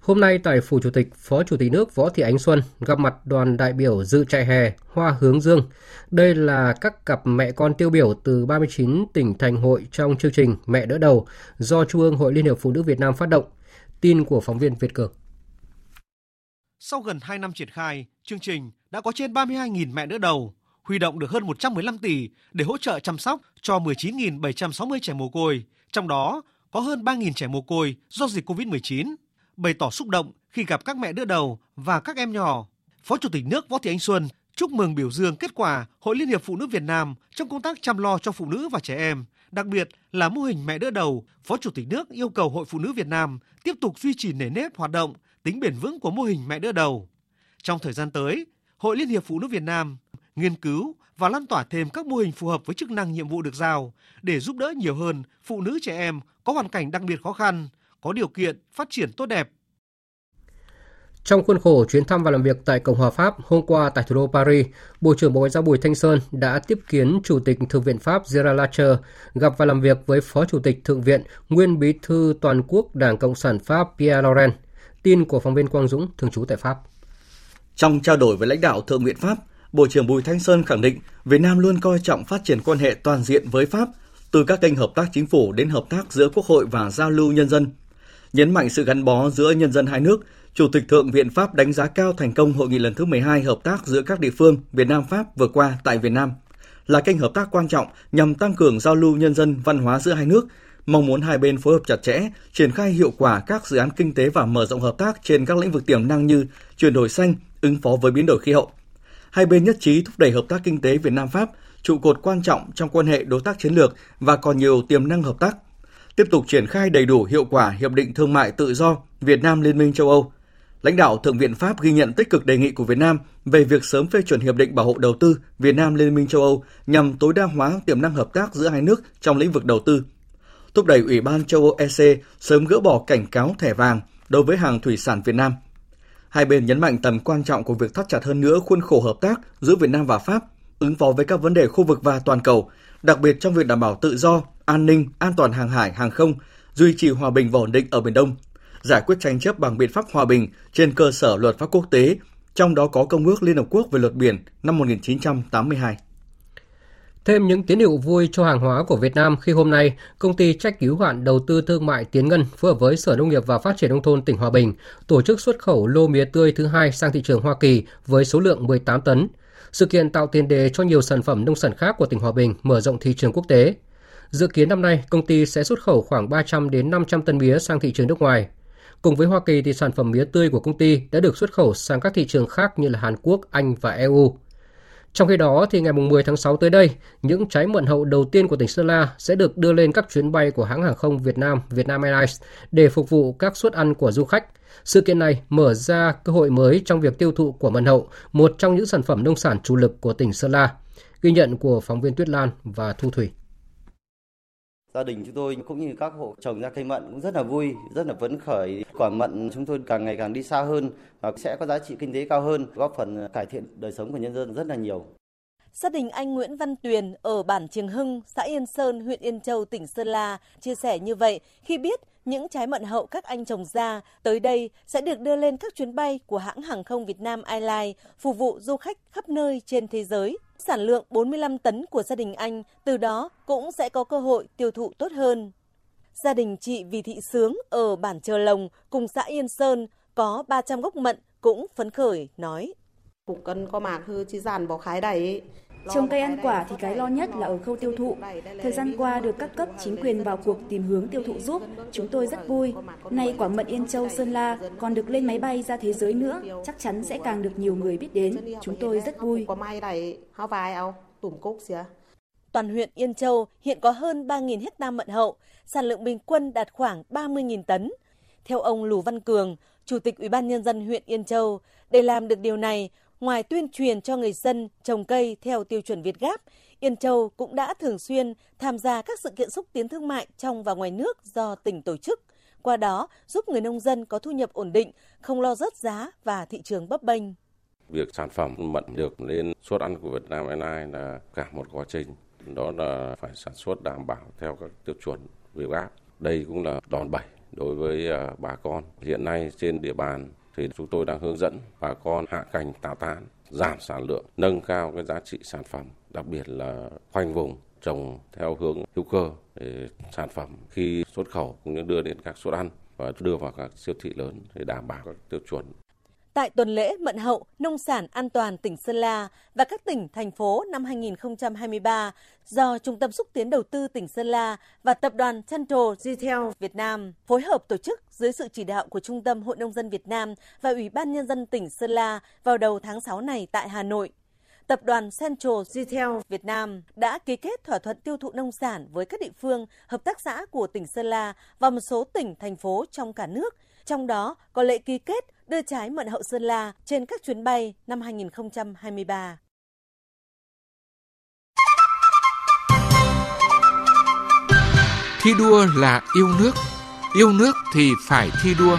Hôm nay tại Phủ Chủ tịch, Phó Chủ tịch nước Võ Thị Ánh Xuân gặp mặt đoàn đại biểu dự trại hè Hoa Hướng Dương. Đây là các cặp mẹ con tiêu biểu từ 39 tỉnh thành hội trong chương trình Mẹ đỡ đầu do Trung ương Hội Liên hiệp Phụ nữ Việt Nam phát động. Tin của phóng viên Việt Cường. Sau gần 2 năm triển khai, chương trình đã có trên 32.000 mẹ đỡ đầu, huy động được hơn 115 tỷ để hỗ trợ chăm sóc cho 19.760 trẻ mồ côi, trong đó có hơn 3.000 trẻ mồ côi do dịch COVID-19 bày tỏ xúc động khi gặp các mẹ đỡ đầu và các em nhỏ. Phó Chủ tịch nước Võ Thị Ánh Xuân chúc mừng biểu dương kết quả Hội Liên hiệp Phụ nữ Việt Nam trong công tác chăm lo cho phụ nữ và trẻ em, đặc biệt là mô hình mẹ đỡ đầu. Phó Chủ tịch nước yêu cầu Hội Phụ nữ Việt Nam tiếp tục duy trì nề nếp hoạt động, tính bền vững của mô hình mẹ đỡ đầu. Trong thời gian tới, Hội Liên hiệp Phụ nữ Việt Nam nghiên cứu và lan tỏa thêm các mô hình phù hợp với chức năng nhiệm vụ được giao để giúp đỡ nhiều hơn phụ nữ trẻ em có hoàn cảnh đặc biệt khó khăn, có điều kiện phát triển tốt đẹp. Trong khuôn khổ chuyến thăm và làm việc tại Cộng hòa Pháp hôm qua tại thủ đô Paris, Bộ trưởng Bộ Ngoại giao Bùi Thanh Sơn đã tiếp kiến Chủ tịch Thượng viện Pháp Gerard Larcher, gặp và làm việc với Phó Chủ tịch Thượng viện, nguyên Bí thư Toàn quốc Đảng Cộng sản Pháp Pierre Laurent. Tin của phóng viên Quang Dũng, thường trú tại Pháp. Trong trao đổi với lãnh đạo Thượng viện Pháp, Bộ trưởng Bùi Thanh Sơn khẳng định Việt Nam luôn coi trọng phát triển quan hệ toàn diện với Pháp, từ các kênh hợp tác chính phủ đến hợp tác giữa Quốc hội và giao lưu nhân dân. Nhấn mạnh sự gắn bó giữa nhân dân hai nước, Chủ tịch Thượng viện Pháp đánh giá cao thành công hội nghị lần thứ 12 hợp tác giữa các địa phương Việt Nam Pháp vừa qua tại Việt Nam là kênh hợp tác quan trọng nhằm tăng cường giao lưu nhân dân văn hóa giữa hai nước, mong muốn hai bên phối hợp chặt chẽ, triển khai hiệu quả các dự án kinh tế và mở rộng hợp tác trên các lĩnh vực tiềm năng như chuyển đổi xanh, ứng phó với biến đổi khí hậu. Hai bên nhất trí thúc đẩy hợp tác kinh tế Việt Nam Pháp, trụ cột quan trọng trong quan hệ đối tác chiến lược và còn nhiều tiềm năng hợp tác. Tiếp tục triển khai đầy đủ hiệu quả hiệp định thương mại tự do Việt Nam Liên minh châu Âu. Lãnh đạo Thượng viện Pháp ghi nhận tích cực đề nghị của Việt Nam về việc sớm phê chuẩn hiệp định bảo hộ đầu tư Việt Nam Liên minh châu Âu nhằm tối đa hóa tiềm năng hợp tác giữa hai nước trong lĩnh vực đầu tư. Thúc đẩy Ủy ban châu Âu EC sớm gỡ bỏ cảnh cáo thẻ vàng đối với hàng thủy sản Việt Nam. Hai bên nhấn mạnh tầm quan trọng của việc thắt chặt hơn nữa khuôn khổ hợp tác giữa Việt Nam và Pháp, ứng phó với các vấn đề khu vực và toàn cầu, đặc biệt trong việc đảm bảo tự do, an ninh, an toàn hàng hải, hàng không, duy trì hòa bình và ổn định ở Biển Đông, giải quyết tranh chấp bằng biện pháp hòa bình trên cơ sở luật pháp quốc tế, trong đó có Công ước Liên Hợp Quốc về luật biển năm 1982. Thêm những tín hiệu vui cho hàng hóa của Việt Nam khi hôm nay, công ty trách cứu hạn đầu tư thương mại Tiến Ngân phối hợp với Sở Nông nghiệp và Phát triển nông thôn tỉnh Hòa Bình tổ chức xuất khẩu lô mía tươi thứ hai sang thị trường Hoa Kỳ với số lượng 18 tấn. Sự kiện tạo tiền đề cho nhiều sản phẩm nông sản khác của tỉnh Hòa Bình mở rộng thị trường quốc tế. Dự kiến năm nay, công ty sẽ xuất khẩu khoảng 300 đến 500 tấn mía sang thị trường nước ngoài. Cùng với Hoa Kỳ thì sản phẩm mía tươi của công ty đã được xuất khẩu sang các thị trường khác như là Hàn Quốc, Anh và EU. Trong khi đó, thì ngày 10 tháng 6 tới đây, những trái mận hậu đầu tiên của tỉnh Sơn La sẽ được đưa lên các chuyến bay của hãng hàng không Việt Nam, Vietnam Airlines để phục vụ các suất ăn của du khách. Sự kiện này mở ra cơ hội mới trong việc tiêu thụ của mận hậu, một trong những sản phẩm nông sản chủ lực của tỉnh Sơn La. Ghi nhận của phóng viên Tuyết Lan và Thu Thủy. Gia đình chúng tôi cũng như các hộ trồng ra cây mận cũng rất là vui, rất là phấn khởi. Quả mận chúng tôi càng ngày càng đi xa hơn và sẽ có giá trị kinh tế cao hơn, góp phần cải thiện đời sống của nhân dân rất là nhiều. Gia đình anh Nguyễn Văn Tuyền ở bản Trường Hưng, xã Yên Sơn, huyện Yên Châu, tỉnh Sơn La chia sẻ như vậy khi biết những trái mận hậu các anh trồng ra tới đây sẽ được đưa lên các chuyến bay của hãng hàng không Việt Nam Airlines phục vụ du khách khắp nơi trên thế giới. Sản lượng 45 tấn của gia đình anh, từ đó cũng sẽ có cơ hội tiêu thụ tốt hơn. Gia đình chị Vì Thị Sướng ở bản Chờ Lồng cùng xã Yên Sơn có 300 gốc mận cũng phấn khởi, nói. Cũng cần có mạc hư chỉ giàn bỏ khái đầy Trồng cây ăn quả thì cái lo nhất là ở khâu tiêu thụ. Thời gian qua được các cấp chính quyền vào cuộc tìm hướng tiêu thụ giúp, chúng tôi rất vui. Nay quả mận Yên Châu Sơn La còn được lên máy bay ra thế giới nữa, chắc chắn sẽ càng được nhiều người biết đến. Chúng tôi rất vui. Toàn huyện Yên Châu hiện có hơn 3.000 hecta mận hậu, sản lượng bình quân đạt khoảng 30.000 tấn. Theo ông Lù Văn Cường, Chủ tịch Ủy ban nhân dân huyện Yên Châu. Để làm được điều này, ngoài tuyên truyền cho người dân trồng cây theo tiêu chuẩn Việt Gáp, Yên Châu cũng đã thường xuyên tham gia các sự kiện xúc tiến thương mại trong và ngoài nước do tỉnh tổ chức. Qua đó, giúp người nông dân có thu nhập ổn định, không lo rớt giá và thị trường bấp bênh. Việc sản phẩm mận được lên suất ăn của Việt Nam Airlines là cả một quá trình. Đó là phải sản xuất đảm bảo theo các tiêu chuẩn Việt Gáp. Đây cũng là đòn bẩy đối với à, bà con. Hiện nay trên địa bàn thì chúng tôi đang hướng dẫn bà con hạ cành tạo tán, giảm sản lượng, nâng cao cái giá trị sản phẩm, đặc biệt là khoanh vùng trồng theo hướng hữu cơ để sản phẩm khi xuất khẩu cũng như đưa đến các suất ăn và đưa vào các siêu thị lớn để đảm bảo các tiêu chuẩn. Tại tuần lễ Mận Hậu Nông sản an toàn tỉnh Sơn La và các tỉnh, thành phố năm 2023 do Trung tâm xúc tiến đầu tư tỉnh Sơn La và Tập đoàn Central Retail Việt Nam phối hợp tổ chức dưới sự chỉ đạo của Trung tâm Hội Nông dân Việt Nam và Ủy ban Nhân dân tỉnh Sơn La vào đầu tháng 6 này tại Hà Nội. Tập đoàn Central Retail Việt Nam đã ký kết thỏa thuận tiêu thụ nông sản với các địa phương, hợp tác xã của tỉnh Sơn La và một số tỉnh, thành phố trong cả nước. Trong đó có lễ ký kết đưa trái mận hậu Sơn La trên các chuyến bay năm 2023. Thi đua là yêu nước, yêu nước thì phải thi đua.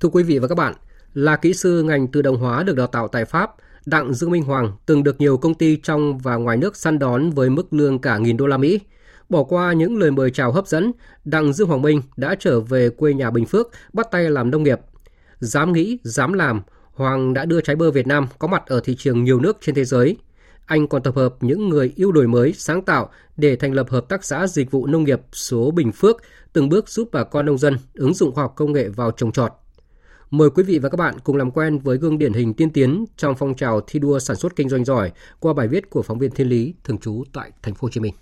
Thưa quý vị và các bạn, là kỹ sư ngành tự động hóa được đào tạo tại Pháp, Đặng Dương Minh Hoàng từng được nhiều công ty trong và ngoài nước săn đón với mức lương cả nghìn đô la Mỹ. Bỏ qua những lời mời chào hấp dẫn, Đặng Dương Hoàng Minh đã trở về quê nhà Bình Phước bắt tay làm nông nghiệp. Dám nghĩ, dám làm, Hoàng đã đưa trái bơ Việt Nam có mặt ở thị trường nhiều nước trên thế giới. Anh còn tập hợp những người yêu đổi mới, sáng tạo để thành lập Hợp tác xã Dịch vụ Nông nghiệp số Bình Phước, từng bước giúp bà con nông dân ứng dụng khoa học công nghệ vào trồng trọt. Mời quý vị và các bạn cùng làm quen với gương điển hình tiên tiến trong phong trào thi đua sản xuất kinh doanh giỏi qua bài viết của phóng viên Thiên Lý thường trú tại thành phố Hồ Chí Minh.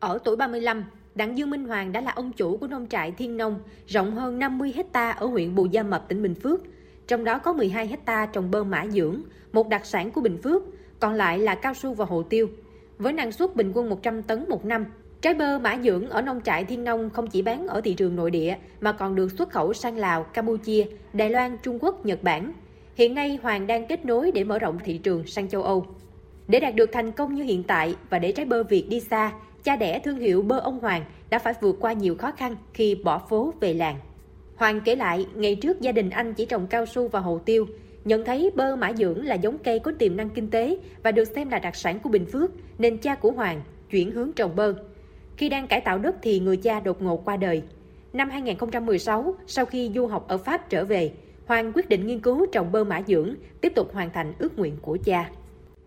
Ở tuổi 35, Đặng Dương Minh Hoàng đã là ông chủ của nông trại Thiên Nông, rộng hơn 50 hecta ở huyện Bù Gia Mập, tỉnh Bình Phước. Trong đó có 12 hecta trồng bơ mã dưỡng, một đặc sản của Bình Phước, còn lại là cao su và hồ tiêu. Với năng suất bình quân 100 tấn một năm, trái bơ mã dưỡng ở nông trại Thiên Nông không chỉ bán ở thị trường nội địa mà còn được xuất khẩu sang Lào, Campuchia, Đài Loan, Trung Quốc, Nhật Bản. Hiện nay Hoàng đang kết nối để mở rộng thị trường sang châu Âu. Để đạt được thành công như hiện tại và để trái bơ Việt đi xa, cha đẻ thương hiệu bơ ông Hoàng đã phải vượt qua nhiều khó khăn khi bỏ phố về làng. Hoàng kể lại, ngày trước gia đình anh chỉ trồng cao su và hồ tiêu, nhận thấy bơ mã dưỡng là giống cây có tiềm năng kinh tế và được xem là đặc sản của Bình Phước, nên cha của Hoàng chuyển hướng trồng bơ. Khi đang cải tạo đất thì người cha đột ngột qua đời. Năm 2016, sau khi du học ở Pháp trở về, Hoàng quyết định nghiên cứu trồng bơ mã dưỡng, tiếp tục hoàn thành ước nguyện của cha.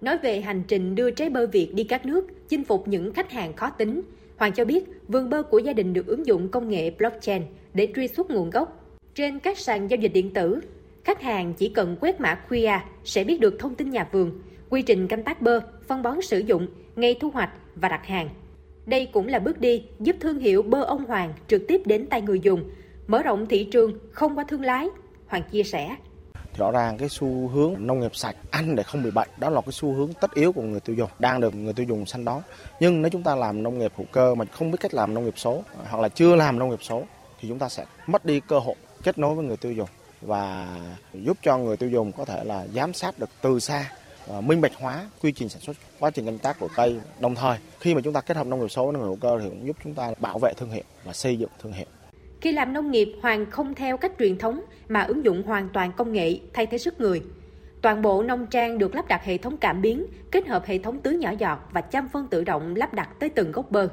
Nói về hành trình đưa trái bơ Việt đi các nước, chinh phục những khách hàng khó tính, Hoàng cho biết vườn bơ của gia đình được ứng dụng công nghệ blockchain để truy xuất nguồn gốc. Trên các sàn giao dịch điện tử, khách hàng chỉ cần quét mã QR sẽ biết được thông tin nhà vườn, quy trình canh tác bơ, phân bón sử dụng, ngày thu hoạch và đặt hàng. Đây cũng là bước đi giúp thương hiệu bơ ông Hoàng trực tiếp đến tay người dùng, mở rộng thị trường không qua thương lái. Hoàng chia sẻ rõ ràng cái xu hướng nông nghiệp sạch ăn để không bị bệnh đó là cái xu hướng tất yếu của người tiêu dùng đang được người tiêu dùng săn đón nhưng nếu chúng ta làm nông nghiệp hữu cơ mà không biết cách làm nông nghiệp số hoặc là chưa làm nông nghiệp số thì chúng ta sẽ mất đi cơ hội kết nối với người tiêu dùng và giúp cho người tiêu dùng có thể là giám sát được từ xa Ờ, minh bạch hóa quy trình sản xuất quá trình canh tác của cây đồng thời khi mà chúng ta kết hợp nông nghiệp số với nông nghiệp hữu cơ thì cũng giúp chúng ta bảo vệ thương hiệu và xây dựng thương hiệu khi làm nông nghiệp, Hoàng không theo cách truyền thống mà ứng dụng hoàn toàn công nghệ thay thế sức người. Toàn bộ nông trang được lắp đặt hệ thống cảm biến, kết hợp hệ thống tưới nhỏ giọt và chăm phân tự động lắp đặt tới từng gốc bơ.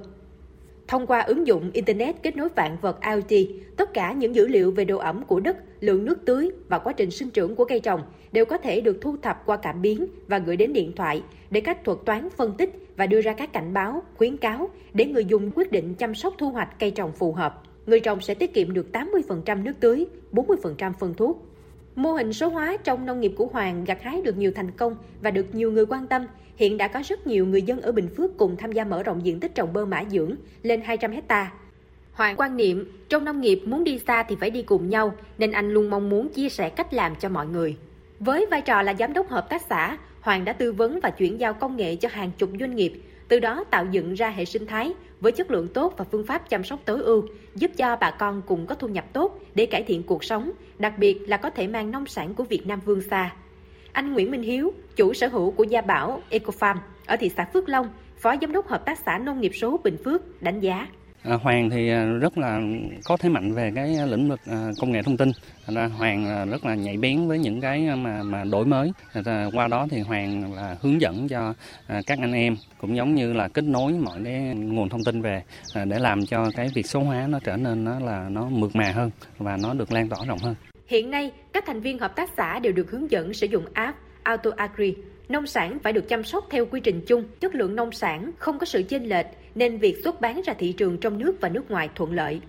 Thông qua ứng dụng Internet kết nối vạn vật IoT, tất cả những dữ liệu về độ ẩm của đất, lượng nước tưới và quá trình sinh trưởng của cây trồng đều có thể được thu thập qua cảm biến và gửi đến điện thoại để các thuật toán phân tích và đưa ra các cảnh báo, khuyến cáo để người dùng quyết định chăm sóc thu hoạch cây trồng phù hợp người trồng sẽ tiết kiệm được 80% nước tưới, 40% phân thuốc. Mô hình số hóa trong nông nghiệp của Hoàng gặt hái được nhiều thành công và được nhiều người quan tâm. Hiện đã có rất nhiều người dân ở Bình Phước cùng tham gia mở rộng diện tích trồng bơ mã dưỡng lên 200 hecta. Hoàng quan niệm, trong nông nghiệp muốn đi xa thì phải đi cùng nhau, nên anh luôn mong muốn chia sẻ cách làm cho mọi người. Với vai trò là giám đốc hợp tác xã, Hoàng đã tư vấn và chuyển giao công nghệ cho hàng chục doanh nghiệp, từ đó tạo dựng ra hệ sinh thái với chất lượng tốt và phương pháp chăm sóc tối ưu, giúp cho bà con cùng có thu nhập tốt để cải thiện cuộc sống, đặc biệt là có thể mang nông sản của Việt Nam vươn xa. Anh Nguyễn Minh Hiếu, chủ sở hữu của Gia Bảo Ecofarm ở thị xã Phước Long, Phó Giám đốc Hợp tác xã Nông nghiệp số Bình Phước đánh giá. À, Hoàng thì à, rất là có thế mạnh về cái lĩnh vực à, công nghệ thông tin. Ra Hoàng à, rất là nhạy bén với những cái mà mà đổi mới. Qua đó thì Hoàng là hướng dẫn cho các anh em cũng giống như là kết nối mọi cái nguồn thông tin về để làm cho cái việc số hóa nó trở nên nó là nó mượt mà hơn và nó được lan tỏa rộng hơn. Hiện nay, các thành viên hợp tác xã đều được hướng dẫn sử dụng app Auto Agri. Nông sản phải được chăm sóc theo quy trình chung, chất lượng nông sản không có sự chênh lệch nên việc xuất bán ra thị trường trong nước và nước ngoài thuận lợi.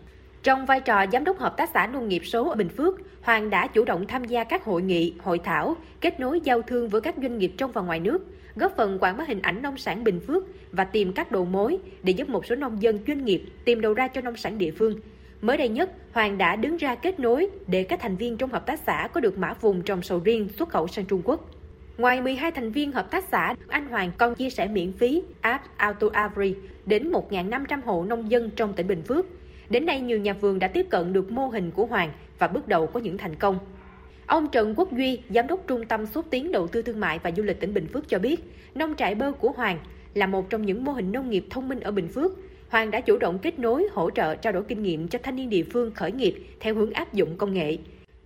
Trong vai trò giám đốc hợp tác xã nông nghiệp số ở Bình Phước, Hoàng đã chủ động tham gia các hội nghị, hội thảo, kết nối giao thương với các doanh nghiệp trong và ngoài nước, góp phần quảng bá hình ảnh nông sản Bình Phước và tìm các đầu mối để giúp một số nông dân doanh nghiệp tìm đầu ra cho nông sản địa phương. Mới đây nhất, Hoàng đã đứng ra kết nối để các thành viên trong hợp tác xã có được mã vùng trồng sầu riêng xuất khẩu sang Trung Quốc. Ngoài 12 thành viên hợp tác xã, anh Hoàng còn chia sẻ miễn phí app Auto Agri đến 1.500 hộ nông dân trong tỉnh Bình Phước. Đến nay, nhiều nhà vườn đã tiếp cận được mô hình của Hoàng và bước đầu có những thành công. Ông Trần Quốc Duy, Giám đốc Trung tâm xúc tiến đầu tư thương mại và du lịch tỉnh Bình Phước cho biết, nông trại bơ của Hoàng là một trong những mô hình nông nghiệp thông minh ở Bình Phước. Hoàng đã chủ động kết nối, hỗ trợ, trao đổi kinh nghiệm cho thanh niên địa phương khởi nghiệp theo hướng áp dụng công nghệ.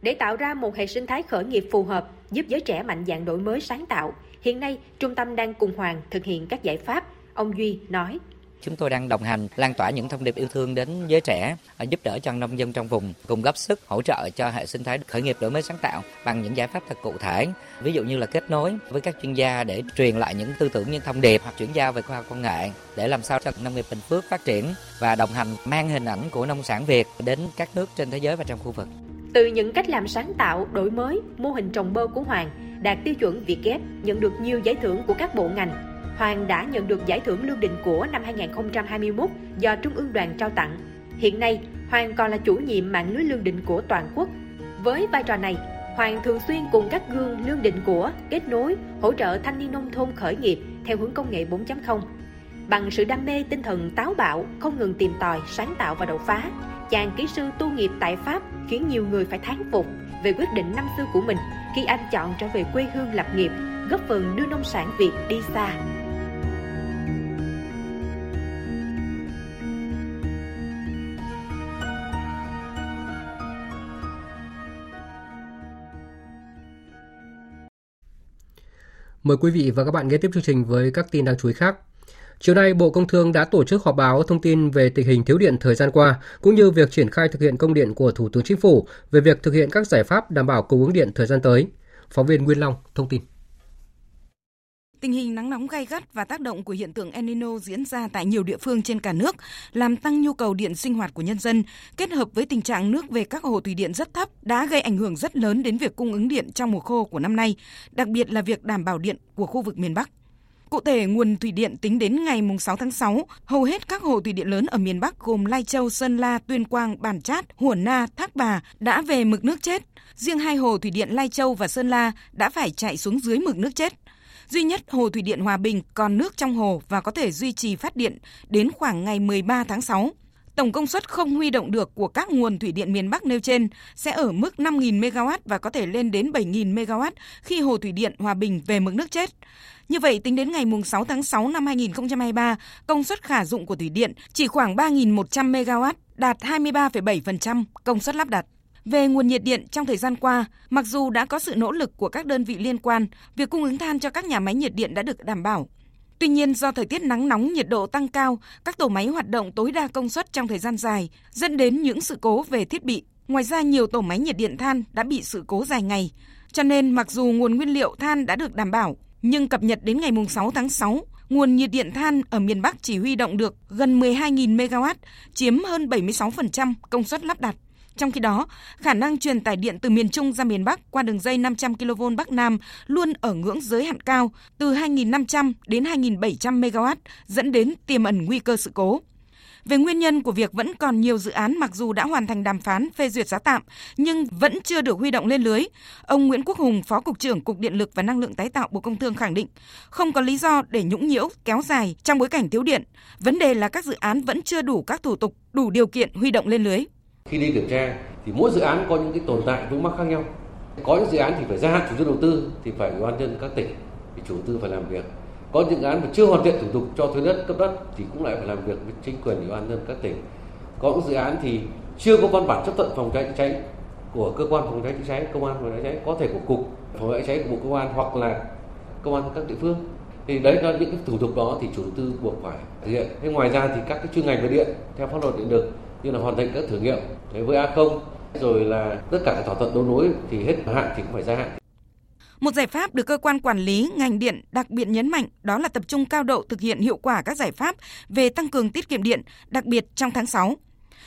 Để tạo ra một hệ sinh thái khởi nghiệp phù hợp, giúp giới trẻ mạnh dạng đổi mới sáng tạo, hiện nay trung tâm đang cùng Hoàng thực hiện các giải pháp, ông Duy nói. Chúng tôi đang đồng hành lan tỏa những thông điệp yêu thương đến giới trẻ, à, giúp đỡ cho nông dân trong vùng, cùng góp sức hỗ trợ cho hệ sinh thái khởi nghiệp đổi mới sáng tạo bằng những giải pháp thật cụ thể. Ví dụ như là kết nối với các chuyên gia để truyền lại những tư tưởng, những thông điệp hoặc chuyển giao về khoa học công nghệ để làm sao cho nông nghiệp Bình Phước phát triển và đồng hành mang hình ảnh của nông sản Việt đến các nước trên thế giới và trong khu vực. Từ những cách làm sáng tạo, đổi mới, mô hình trồng bơ của Hoàng đạt tiêu chuẩn Việt Ghép nhận được nhiều giải thưởng của các bộ ngành. Hoàng đã nhận được giải thưởng Lương Định của năm 2021 do Trung ương đoàn trao tặng. Hiện nay, Hoàng còn là chủ nhiệm mạng lưới lương định của toàn quốc. Với vai trò này, Hoàng thường xuyên cùng các gương lương định của kết nối, hỗ trợ thanh niên nông thôn khởi nghiệp theo hướng công nghệ 4.0. Bằng sự đam mê tinh thần táo bạo, không ngừng tìm tòi, sáng tạo và đột phá, chàng kỹ sư tu nghiệp tại Pháp khiến nhiều người phải thán phục về quyết định năm xưa của mình khi anh chọn trở về quê hương lập nghiệp, góp phần đưa nông sản Việt đi xa. Mời quý vị và các bạn nghe tiếp chương trình với các tin đáng chú ý khác. Chiều nay, Bộ Công Thương đã tổ chức họp báo thông tin về tình hình thiếu điện thời gian qua, cũng như việc triển khai thực hiện công điện của Thủ tướng Chính phủ về việc thực hiện các giải pháp đảm bảo cung ứng điện thời gian tới. Phóng viên Nguyên Long thông tin. Tình hình nắng nóng gay gắt và tác động của hiện tượng El Nino diễn ra tại nhiều địa phương trên cả nước làm tăng nhu cầu điện sinh hoạt của nhân dân, kết hợp với tình trạng nước về các hồ thủy điện rất thấp đã gây ảnh hưởng rất lớn đến việc cung ứng điện trong mùa khô của năm nay, đặc biệt là việc đảm bảo điện của khu vực miền Bắc. Cụ thể, nguồn thủy điện tính đến ngày 6 tháng 6, hầu hết các hồ thủy điện lớn ở miền Bắc gồm Lai Châu, Sơn La, Tuyên Quang, Bản Chát, hủa Na, Thác Bà đã về mực nước chết. Riêng hai hồ thủy điện Lai Châu và Sơn La đã phải chạy xuống dưới mực nước chết. Duy nhất hồ thủy điện Hòa Bình còn nước trong hồ và có thể duy trì phát điện đến khoảng ngày 13 tháng 6. Tổng công suất không huy động được của các nguồn thủy điện miền Bắc nêu trên sẽ ở mức 5.000 MW và có thể lên đến 7.000 MW khi hồ thủy điện Hòa Bình về mực nước chết. Như vậy, tính đến ngày 6 tháng 6 năm 2023, công suất khả dụng của thủy điện chỉ khoảng 3.100 MW, đạt 23,7% công suất lắp đặt. Về nguồn nhiệt điện trong thời gian qua, mặc dù đã có sự nỗ lực của các đơn vị liên quan, việc cung ứng than cho các nhà máy nhiệt điện đã được đảm bảo. Tuy nhiên, do thời tiết nắng nóng, nhiệt độ tăng cao, các tổ máy hoạt động tối đa công suất trong thời gian dài, dẫn đến những sự cố về thiết bị. Ngoài ra, nhiều tổ máy nhiệt điện than đã bị sự cố dài ngày. Cho nên, mặc dù nguồn nguyên liệu than đã được đảm bảo, nhưng cập nhật đến ngày 6 tháng 6, nguồn nhiệt điện than ở miền Bắc chỉ huy động được gần 12.000 MW, chiếm hơn 76% công suất lắp đặt. Trong khi đó, khả năng truyền tải điện từ miền Trung ra miền Bắc qua đường dây 500 kV Bắc Nam luôn ở ngưỡng giới hạn cao từ 2.500 đến 2.700 MW, dẫn đến tiềm ẩn nguy cơ sự cố. Về nguyên nhân của việc vẫn còn nhiều dự án mặc dù đã hoàn thành đàm phán phê duyệt giá tạm nhưng vẫn chưa được huy động lên lưới, ông Nguyễn Quốc Hùng, Phó Cục trưởng Cục Điện lực và Năng lượng tái tạo Bộ Công Thương khẳng định không có lý do để nhũng nhiễu kéo dài trong bối cảnh thiếu điện. Vấn đề là các dự án vẫn chưa đủ các thủ tục, đủ điều kiện huy động lên lưới. Khi đi kiểm tra thì mỗi dự án có những cái tồn tại vướng mắc khác nhau. Có những dự án thì phải gia hạn chủ trương đầu tư thì phải ủy ban nhân các tỉnh thì chủ tư phải làm việc có những dự án mà chưa hoàn thiện thủ tục cho thuê đất, cấp đất thì cũng lại phải làm việc với chính quyền, ủy ban nhân các tỉnh. Có những dự án thì chưa có văn bản chấp thuận phòng cháy chữa cháy của cơ quan phòng cháy chữa cháy, công an phòng cháy chữa cháy, có thể của cục phòng cháy chữa cháy của bộ công an hoặc là công an các địa phương. Thì đấy là những cái thủ tục đó thì chủ đầu tư buộc phải thực hiện. Thế ngoài ra thì các cái chuyên ngành về điện theo pháp luật điện lực như là hoàn thành các thử nghiệm với a không, rồi là tất cả các thỏa thuận đấu nối thì hết hạn thì cũng phải gia hạn một giải pháp được cơ quan quản lý ngành điện đặc biệt nhấn mạnh đó là tập trung cao độ thực hiện hiệu quả các giải pháp về tăng cường tiết kiệm điện, đặc biệt trong tháng 6.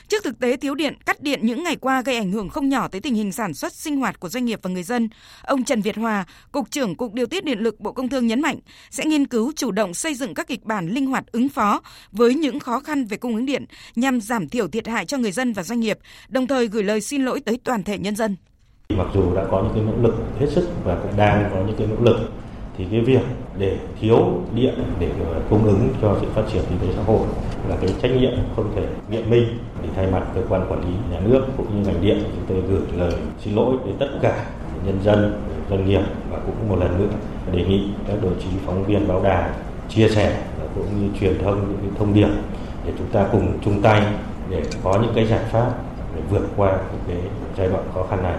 Trước thực tế thiếu điện, cắt điện những ngày qua gây ảnh hưởng không nhỏ tới tình hình sản xuất sinh hoạt của doanh nghiệp và người dân, ông Trần Việt Hòa, Cục trưởng Cục Điều tiết Điện lực Bộ Công Thương nhấn mạnh sẽ nghiên cứu chủ động xây dựng các kịch bản linh hoạt ứng phó với những khó khăn về cung ứng điện nhằm giảm thiểu thiệt hại cho người dân và doanh nghiệp, đồng thời gửi lời xin lỗi tới toàn thể nhân dân. Mặc dù đã có những cái nỗ lực hết sức và cũng đang có những cái nỗ lực, thì cái việc để thiếu điện để ờ, cung ứng cho sự phát triển kinh tế xã hội là cái trách nhiệm không thể biện minh thì thay mặt cơ quan quản lý nhà nước cũng như ngành điện, chúng tôi gửi lời xin lỗi đến tất cả nhân dân, doanh nghiệp và cũng một lần nữa đề nghị các đồng chí phóng viên báo đài chia sẻ và cũng như truyền thông những cái thông điệp để chúng ta cùng chung tay để có những cái giải pháp để vượt qua cái giai đoạn khó khăn này.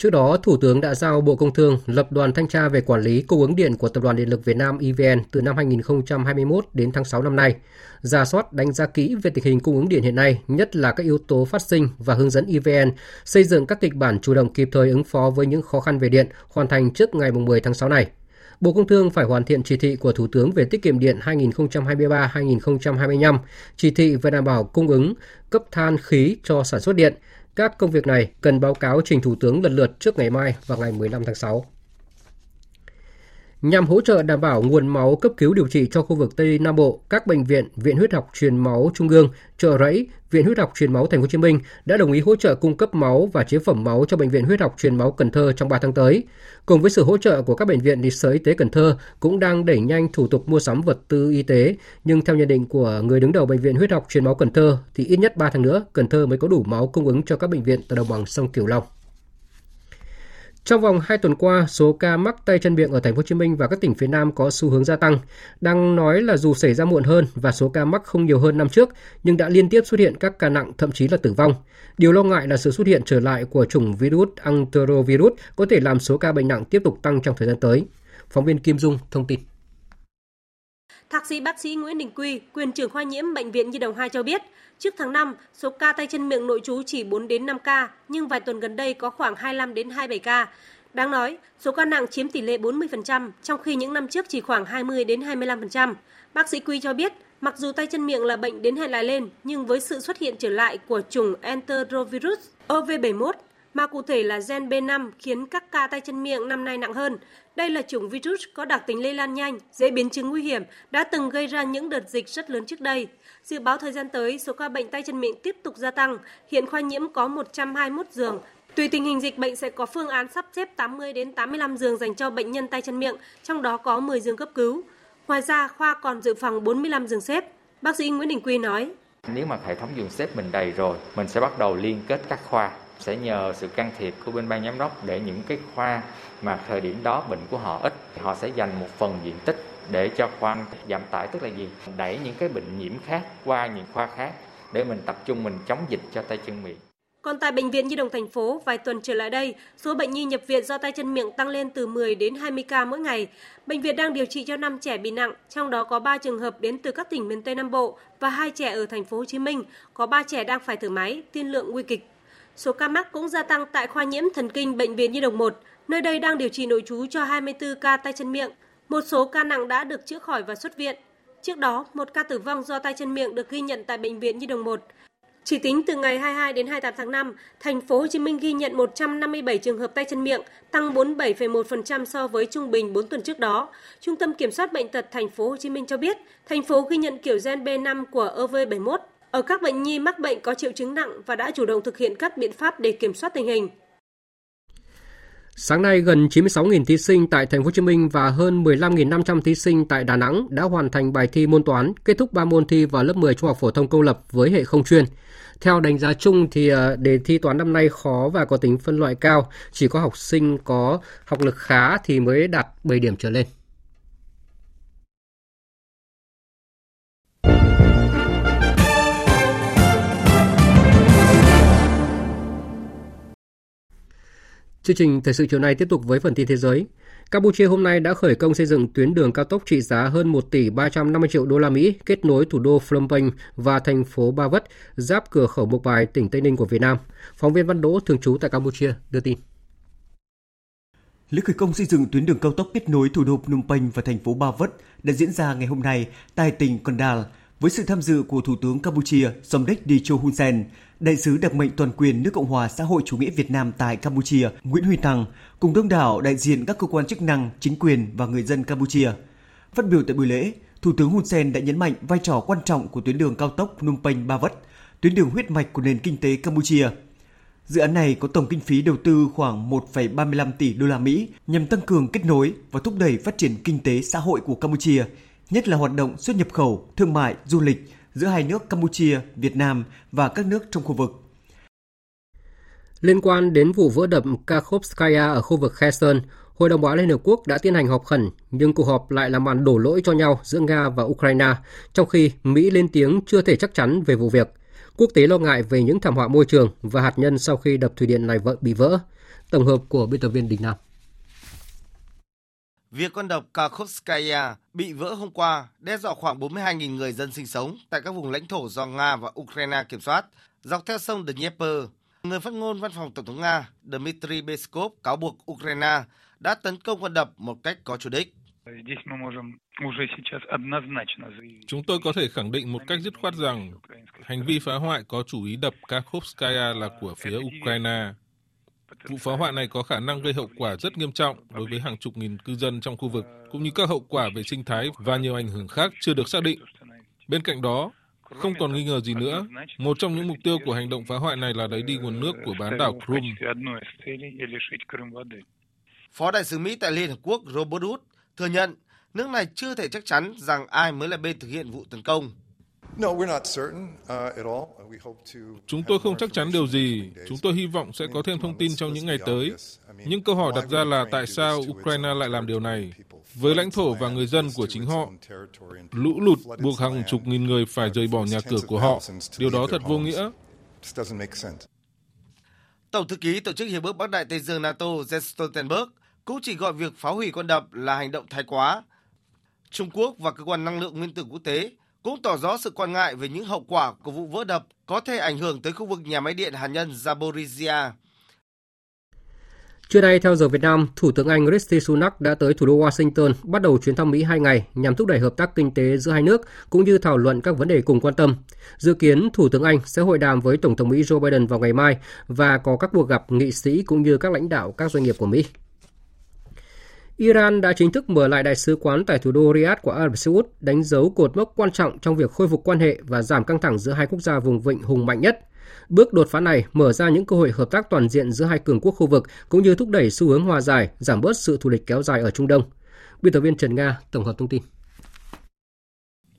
Trước đó, Thủ tướng đã giao Bộ Công Thương lập đoàn thanh tra về quản lý cung ứng điện của Tập đoàn Điện lực Việt Nam EVN từ năm 2021 đến tháng 6 năm nay, ra soát đánh giá kỹ về tình hình cung ứng điện hiện nay, nhất là các yếu tố phát sinh và hướng dẫn EVN xây dựng các kịch bản chủ động kịp thời ứng phó với những khó khăn về điện, hoàn thành trước ngày 10 tháng 6 này. Bộ Công Thương phải hoàn thiện chỉ thị của Thủ tướng về tiết kiệm điện 2023-2025, chỉ thị về đảm bảo cung ứng cấp than khí cho sản xuất điện – các công việc này cần báo cáo trình Thủ tướng lần lượt trước ngày mai và ngày 15 tháng 6 nhằm hỗ trợ đảm bảo nguồn máu cấp cứu điều trị cho khu vực Tây Nam Bộ, các bệnh viện, Viện Huyết học truyền máu Trung ương, Chợ Rẫy, Viện Huyết học truyền máu Thành phố Hồ Chí Minh đã đồng ý hỗ trợ cung cấp máu và chế phẩm máu cho bệnh viện Huyết học truyền máu Cần Thơ trong 3 tháng tới. Cùng với sự hỗ trợ của các bệnh viện thì Sở Y tế Cần Thơ cũng đang đẩy nhanh thủ tục mua sắm vật tư y tế, nhưng theo nhận định của người đứng đầu bệnh viện Huyết học truyền máu Cần Thơ thì ít nhất 3 tháng nữa Cần Thơ mới có đủ máu cung ứng cho các bệnh viện tại đồng bằng sông Cửu Long. Trong vòng 2 tuần qua, số ca mắc tay chân miệng ở thành phố Hồ Chí Minh và các tỉnh phía Nam có xu hướng gia tăng. Đang nói là dù xảy ra muộn hơn và số ca mắc không nhiều hơn năm trước, nhưng đã liên tiếp xuất hiện các ca nặng thậm chí là tử vong. Điều lo ngại là sự xuất hiện trở lại của chủng virus enterovirus có thể làm số ca bệnh nặng tiếp tục tăng trong thời gian tới. Phóng viên Kim Dung thông tin. Thạc sĩ bác sĩ Nguyễn Đình Quy, quyền trưởng khoa nhiễm bệnh viện Nhi đồng 2 cho biết, trước tháng 5, số ca tay chân miệng nội trú chỉ 4 đến 5 ca, nhưng vài tuần gần đây có khoảng 25 đến 27 ca. Đáng nói, số ca nặng chiếm tỷ lệ 40%, trong khi những năm trước chỉ khoảng 20 đến 25%. Bác sĩ Quy cho biết, mặc dù tay chân miệng là bệnh đến hẹn lại lên, nhưng với sự xuất hiện trở lại của chủng enterovirus OV71 mà cụ thể là gen B5 khiến các ca tay chân miệng năm nay nặng hơn. Đây là chủng virus có đặc tính lây lan nhanh, dễ biến chứng nguy hiểm, đã từng gây ra những đợt dịch rất lớn trước đây. Dự báo thời gian tới, số ca bệnh tay chân miệng tiếp tục gia tăng. Hiện khoa nhiễm có 121 giường. Tùy tình hình dịch bệnh sẽ có phương án sắp xếp 80 đến 85 giường dành cho bệnh nhân tay chân miệng, trong đó có 10 giường cấp cứu. Ngoài ra, khoa còn dự phòng 45 giường xếp. Bác sĩ Nguyễn Đình Quy nói: Nếu mà hệ thống giường xếp mình đầy rồi, mình sẽ bắt đầu liên kết các khoa sẽ nhờ sự can thiệp của bên ban giám đốc để những cái khoa mà thời điểm đó bệnh của họ ít họ sẽ dành một phần diện tích để cho khoa giảm tải tức là gì đẩy những cái bệnh nhiễm khác qua những khoa khác để mình tập trung mình chống dịch cho tay chân miệng còn tại bệnh viện Nhi đồng thành phố, vài tuần trở lại đây, số bệnh nhi nhập viện do tay chân miệng tăng lên từ 10 đến 20 ca mỗi ngày. Bệnh viện đang điều trị cho 5 trẻ bị nặng, trong đó có 3 trường hợp đến từ các tỉnh miền Tây Nam Bộ và 2 trẻ ở thành phố Hồ Chí Minh, có 3 trẻ đang phải thở máy, tiên lượng nguy kịch. Số ca mắc cũng gia tăng tại khoa nhiễm thần kinh bệnh viện Nhi đồng 1, nơi đây đang điều trị nội trú cho 24 ca tay chân miệng. Một số ca nặng đã được chữa khỏi và xuất viện. Trước đó, một ca tử vong do tay chân miệng được ghi nhận tại bệnh viện Nhi đồng 1. Chỉ tính từ ngày 22 đến 28 tháng 5, thành phố Hồ Chí Minh ghi nhận 157 trường hợp tay chân miệng, tăng 47,1% so với trung bình 4 tuần trước đó. Trung tâm Kiểm soát bệnh tật thành phố Hồ Chí Minh cho biết, thành phố ghi nhận kiểu gen B5 của EV71 ở các bệnh nhi mắc bệnh có triệu chứng nặng và đã chủ động thực hiện các biện pháp để kiểm soát tình hình. Sáng nay, gần 96.000 thí sinh tại Thành phố Hồ Chí Minh và hơn 15.500 thí sinh tại Đà Nẵng đã hoàn thành bài thi môn toán, kết thúc 3 môn thi vào lớp 10 trung học phổ thông công lập với hệ không chuyên. Theo đánh giá chung thì ờ, đề thi toán năm nay khó và có tính phân loại cao, chỉ có học sinh có học lực khá thì mới đạt 7 điểm trở lên. Chương trình thời sự chiều nay tiếp tục với phần tin thế giới. Campuchia hôm nay đã khởi công xây dựng tuyến đường cao tốc trị giá hơn 1 tỷ 350 triệu đô la Mỹ kết nối thủ đô Phnom Penh và thành phố Ba Vất, giáp cửa khẩu Mộc Bài, tỉnh Tây Ninh của Việt Nam. Phóng viên Văn Đỗ thường trú tại Campuchia đưa tin. Lễ khởi công xây dựng tuyến đường cao tốc kết nối thủ đô Phnom Penh và thành phố Ba Vất đã diễn ra ngày hôm nay tại tỉnh Kondal với sự tham dự của Thủ tướng Campuchia Somdech Techo Hun Sen, Đại sứ đặc mệnh toàn quyền nước Cộng hòa xã hội chủ nghĩa Việt Nam tại Campuchia Nguyễn Huy Tăng cùng đông đảo đại diện các cơ quan chức năng, chính quyền và người dân Campuchia. Phát biểu tại buổi lễ, Thủ tướng Hun Sen đã nhấn mạnh vai trò quan trọng của tuyến đường cao tốc Phnom Penh Ba Vất, tuyến đường huyết mạch của nền kinh tế Campuchia. Dự án này có tổng kinh phí đầu tư khoảng 1,35 tỷ đô la Mỹ nhằm tăng cường kết nối và thúc đẩy phát triển kinh tế xã hội của Campuchia, nhất là hoạt động xuất nhập khẩu, thương mại, du lịch giữa hai nước Campuchia, Việt Nam và các nước trong khu vực. Liên quan đến vụ vỡ đập Kakhovskaya ở khu vực Kherson, Hội đồng Bảo an Liên Hợp Quốc đã tiến hành họp khẩn, nhưng cuộc họp lại là màn đổ lỗi cho nhau giữa Nga và Ukraine, trong khi Mỹ lên tiếng chưa thể chắc chắn về vụ việc. Quốc tế lo ngại về những thảm họa môi trường và hạt nhân sau khi đập thủy điện này bị vỡ. Tổng hợp của biên tập viên Đình Nam. Việc con đập Kakhovskaya bị vỡ hôm qua đe dọa khoảng 42.000 người dân sinh sống tại các vùng lãnh thổ do Nga và Ukraine kiểm soát, dọc theo sông Dnieper. Người phát ngôn văn phòng Tổng thống Nga Dmitry Peskov cáo buộc Ukraine đã tấn công con đập một cách có chủ đích. Chúng tôi có thể khẳng định một cách dứt khoát rằng hành vi phá hoại có chủ ý đập Kakhovskaya là của phía Ukraine. Vụ phá hoại này có khả năng gây hậu quả rất nghiêm trọng đối với hàng chục nghìn cư dân trong khu vực, cũng như các hậu quả về sinh thái và nhiều ảnh hưởng khác chưa được xác định. Bên cạnh đó, không còn nghi ngờ gì nữa, một trong những mục tiêu của hành động phá hoại này là lấy đi nguồn nước của bán đảo Crimea. Phó đại sứ Mỹ tại Liên Hợp Quốc Robert Wood thừa nhận nước này chưa thể chắc chắn rằng ai mới là bên thực hiện vụ tấn công. Chúng tôi không chắc chắn điều gì. Chúng tôi hy vọng sẽ có thêm thông tin trong những ngày tới. Nhưng câu hỏi đặt ra là tại sao Ukraine lại làm điều này với lãnh thổ và người dân của chính họ. Lũ lụt buộc hàng chục nghìn người phải rời bỏ nhà cửa của họ. Điều đó thật vô nghĩa. Tổng thư ký Tổ chức Hiệp ước Bắc Đại Tây Dương NATO Jens Stoltenberg cũng chỉ gọi việc phá hủy con đập là hành động thái quá. Trung Quốc và cơ quan năng lượng nguyên tử quốc tế cũng tỏ rõ sự quan ngại về những hậu quả của vụ vỡ đập có thể ảnh hưởng tới khu vực nhà máy điện hạt nhân Zaporizhia. Trưa nay, theo giờ Việt Nam, Thủ tướng Anh Rishi Sunak đã tới thủ đô Washington bắt đầu chuyến thăm Mỹ hai ngày nhằm thúc đẩy hợp tác kinh tế giữa hai nước cũng như thảo luận các vấn đề cùng quan tâm. Dự kiến, Thủ tướng Anh sẽ hội đàm với Tổng thống Mỹ Joe Biden vào ngày mai và có các cuộc gặp nghị sĩ cũng như các lãnh đạo các doanh nghiệp của Mỹ. Iran đã chính thức mở lại đại sứ quán tại thủ đô Riyadh của Ả Rập Xê Út, đánh dấu cột mốc quan trọng trong việc khôi phục quan hệ và giảm căng thẳng giữa hai quốc gia vùng vịnh hùng mạnh nhất. Bước đột phá này mở ra những cơ hội hợp tác toàn diện giữa hai cường quốc khu vực cũng như thúc đẩy xu hướng hòa giải, giảm bớt sự thù địch kéo dài ở Trung Đông. Biên tập viên Trần Nga tổng hợp thông tin.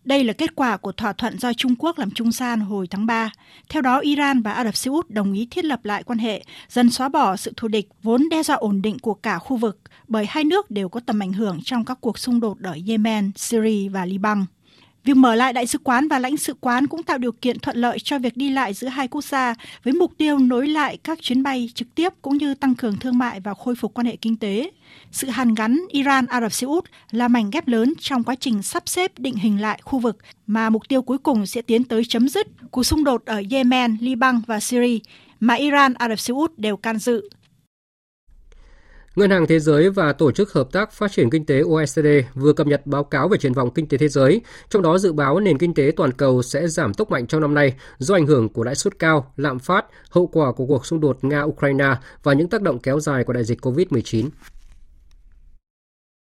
Đây là kết quả của thỏa thuận do Trung Quốc làm trung gian hồi tháng 3. Theo đó, Iran và Ả Rập Xê Út đồng ý thiết lập lại quan hệ, dần xóa bỏ sự thù địch vốn đe dọa ổn định của cả khu vực, bởi hai nước đều có tầm ảnh hưởng trong các cuộc xung đột ở Yemen, Syria và Liban. Việc mở lại đại sứ quán và lãnh sự quán cũng tạo điều kiện thuận lợi cho việc đi lại giữa hai quốc gia với mục tiêu nối lại các chuyến bay trực tiếp cũng như tăng cường thương mại và khôi phục quan hệ kinh tế. Sự hàn gắn Iran-Ả Rập Xê Út là mảnh ghép lớn trong quá trình sắp xếp định hình lại khu vực mà mục tiêu cuối cùng sẽ tiến tới chấm dứt cuộc xung đột ở Yemen, Liban và Syria mà Iran, Ả Rập Xê Út đều can dự Ngân hàng Thế giới và Tổ chức Hợp tác Phát triển Kinh tế OECD vừa cập nhật báo cáo về triển vọng kinh tế thế giới, trong đó dự báo nền kinh tế toàn cầu sẽ giảm tốc mạnh trong năm nay do ảnh hưởng của lãi suất cao, lạm phát, hậu quả của cuộc xung đột Nga-Ukraine và những tác động kéo dài của đại dịch COVID-19.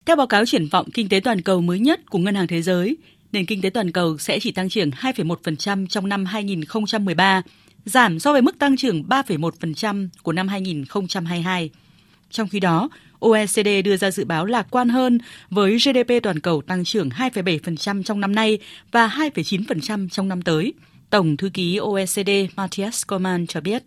Theo báo cáo triển vọng kinh tế toàn cầu mới nhất của Ngân hàng Thế giới, nền kinh tế toàn cầu sẽ chỉ tăng trưởng 2,1% trong năm 2013, giảm so với mức tăng trưởng 3,1% của năm 2022. Trong khi đó, OECD đưa ra dự báo lạc quan hơn với GDP toàn cầu tăng trưởng 2,7% trong năm nay và 2,9% trong năm tới. Tổng thư ký OECD Matthias Coman cho biết.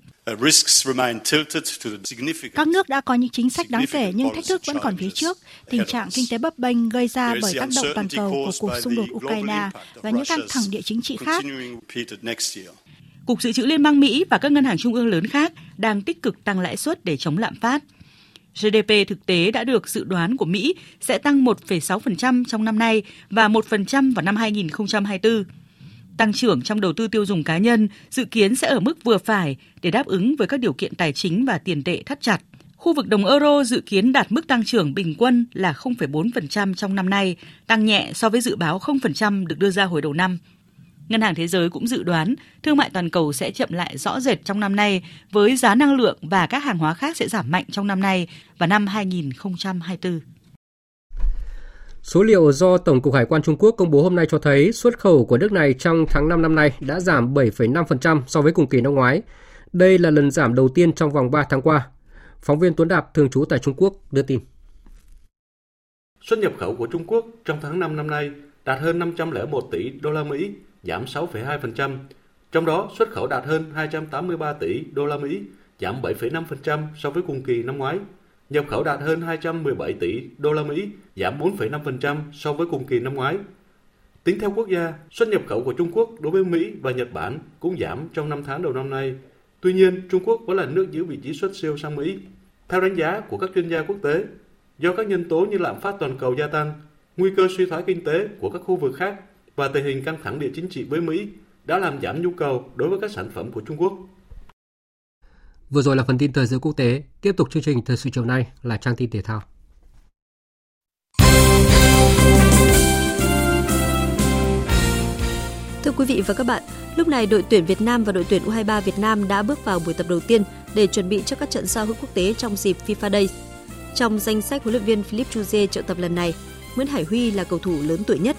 Các nước đã có những chính sách đáng kể nhưng thách thức vẫn còn phía trước. Tình trạng kinh tế bấp bênh gây ra bởi tác động toàn cầu của cuộc xung đột Ukraine và những căng thẳng địa chính trị khác. Cục Dự trữ Liên bang Mỹ và các ngân hàng trung ương lớn khác đang tích cực tăng lãi suất để chống lạm phát. GDP thực tế đã được dự đoán của Mỹ sẽ tăng 1,6% trong năm nay và 1% vào năm 2024. Tăng trưởng trong đầu tư tiêu dùng cá nhân dự kiến sẽ ở mức vừa phải để đáp ứng với các điều kiện tài chính và tiền tệ thắt chặt. Khu vực đồng euro dự kiến đạt mức tăng trưởng bình quân là 0,4% trong năm nay, tăng nhẹ so với dự báo 0% được đưa ra hồi đầu năm. Ngân hàng Thế giới cũng dự đoán thương mại toàn cầu sẽ chậm lại rõ rệt trong năm nay với giá năng lượng và các hàng hóa khác sẽ giảm mạnh trong năm nay và năm 2024. Số liệu do Tổng cục Hải quan Trung Quốc công bố hôm nay cho thấy xuất khẩu của nước này trong tháng 5 năm nay đã giảm 7,5% so với cùng kỳ năm ngoái. Đây là lần giảm đầu tiên trong vòng 3 tháng qua. Phóng viên Tuấn Đạp thường trú tại Trung Quốc đưa tin. Xuất nhập khẩu của Trung Quốc trong tháng 5 năm nay đạt hơn 501 tỷ đô la Mỹ, giảm 6,2%. Trong đó, xuất khẩu đạt hơn 283 tỷ đô la Mỹ, giảm 7,5% so với cùng kỳ năm ngoái. Nhập khẩu đạt hơn 217 tỷ đô la Mỹ, giảm 4,5% so với cùng kỳ năm ngoái. Tính theo quốc gia, xuất nhập khẩu của Trung Quốc đối với Mỹ và Nhật Bản cũng giảm trong 5 tháng đầu năm nay. Tuy nhiên, Trung Quốc vẫn là nước giữ vị trí xuất siêu sang Mỹ. Theo đánh giá của các chuyên gia quốc tế, do các nhân tố như lạm phát toàn cầu gia tăng, nguy cơ suy thoái kinh tế của các khu vực khác và tình hình căng thẳng địa chính trị với Mỹ đã làm giảm nhu cầu đối với các sản phẩm của Trung Quốc. Vừa rồi là phần tin thời sự quốc tế, tiếp tục chương trình thời sự chiều nay là trang tin thể thao. Thưa quý vị và các bạn, lúc này đội tuyển Việt Nam và đội tuyển U23 Việt Nam đã bước vào buổi tập đầu tiên để chuẩn bị cho các trận giao hữu quốc tế trong dịp FIFA Day. Trong danh sách huấn luyện viên Philip Chuze triệu tập lần này, Nguyễn Hải Huy là cầu thủ lớn tuổi nhất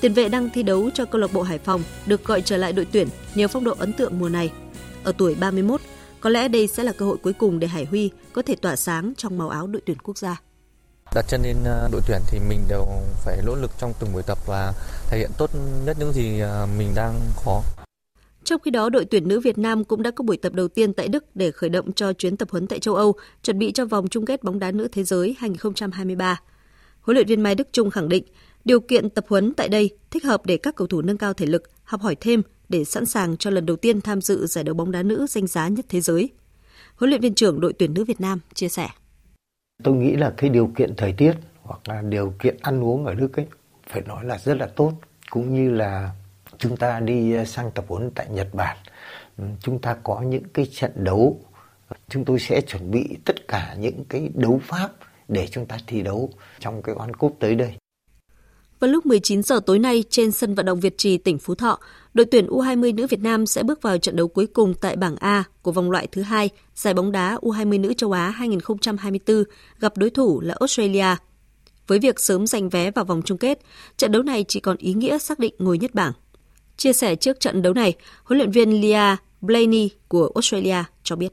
Tiền vệ đang thi đấu cho câu lạc bộ Hải Phòng được gọi trở lại đội tuyển nhờ phong độ ấn tượng mùa này. Ở tuổi 31, có lẽ đây sẽ là cơ hội cuối cùng để Hải Huy có thể tỏa sáng trong màu áo đội tuyển quốc gia. Đặt chân lên ờ, đội tuyển thì mình đều phải nỗ lực trong từng buổi tập và thể hiện tốt nhất những gì ờ, mình đang có. Trong khi đó, đội tuyển nữ Việt Nam cũng đã có buổi tập đầu tiên tại Đức để khởi động cho chuyến tập huấn tại châu Âu, chuẩn bị cho vòng chung kết bóng đá nữ thế giới 2023. Huấn luyện viên Mai Đức Trung khẳng định Điều kiện tập huấn tại đây thích hợp để các cầu thủ nâng cao thể lực, học hỏi thêm để sẵn sàng cho lần đầu tiên tham dự giải đấu bóng đá nữ danh giá nhất thế giới. Huấn luyện viên trưởng đội tuyển nữ Việt Nam chia sẻ. Tôi nghĩ là cái điều kiện thời tiết hoặc là điều kiện ăn uống ở Đức ấy phải nói là rất là tốt cũng như là chúng ta đi ờ, sang tập huấn tại Nhật Bản ừ, chúng ta có những cái trận đấu chúng tôi sẽ chuẩn bị tất cả những cái đấu pháp để chúng ta thi đấu trong cái World Cup tới đây. Vào lúc 19 giờ tối nay trên sân vận động Việt Trì, tỉnh Phú Thọ, đội tuyển U20 nữ Việt Nam sẽ bước vào trận đấu cuối cùng tại bảng A của vòng loại thứ hai giải bóng đá U20 nữ châu Á 2024 gặp đối thủ là Australia. Với việc sớm giành vé vào vòng chung kết, trận đấu này chỉ còn ý nghĩa xác định ngôi nhất bảng. Chia sẻ trước trận đấu này, huấn luyện viên Lia Blaney của Australia cho biết.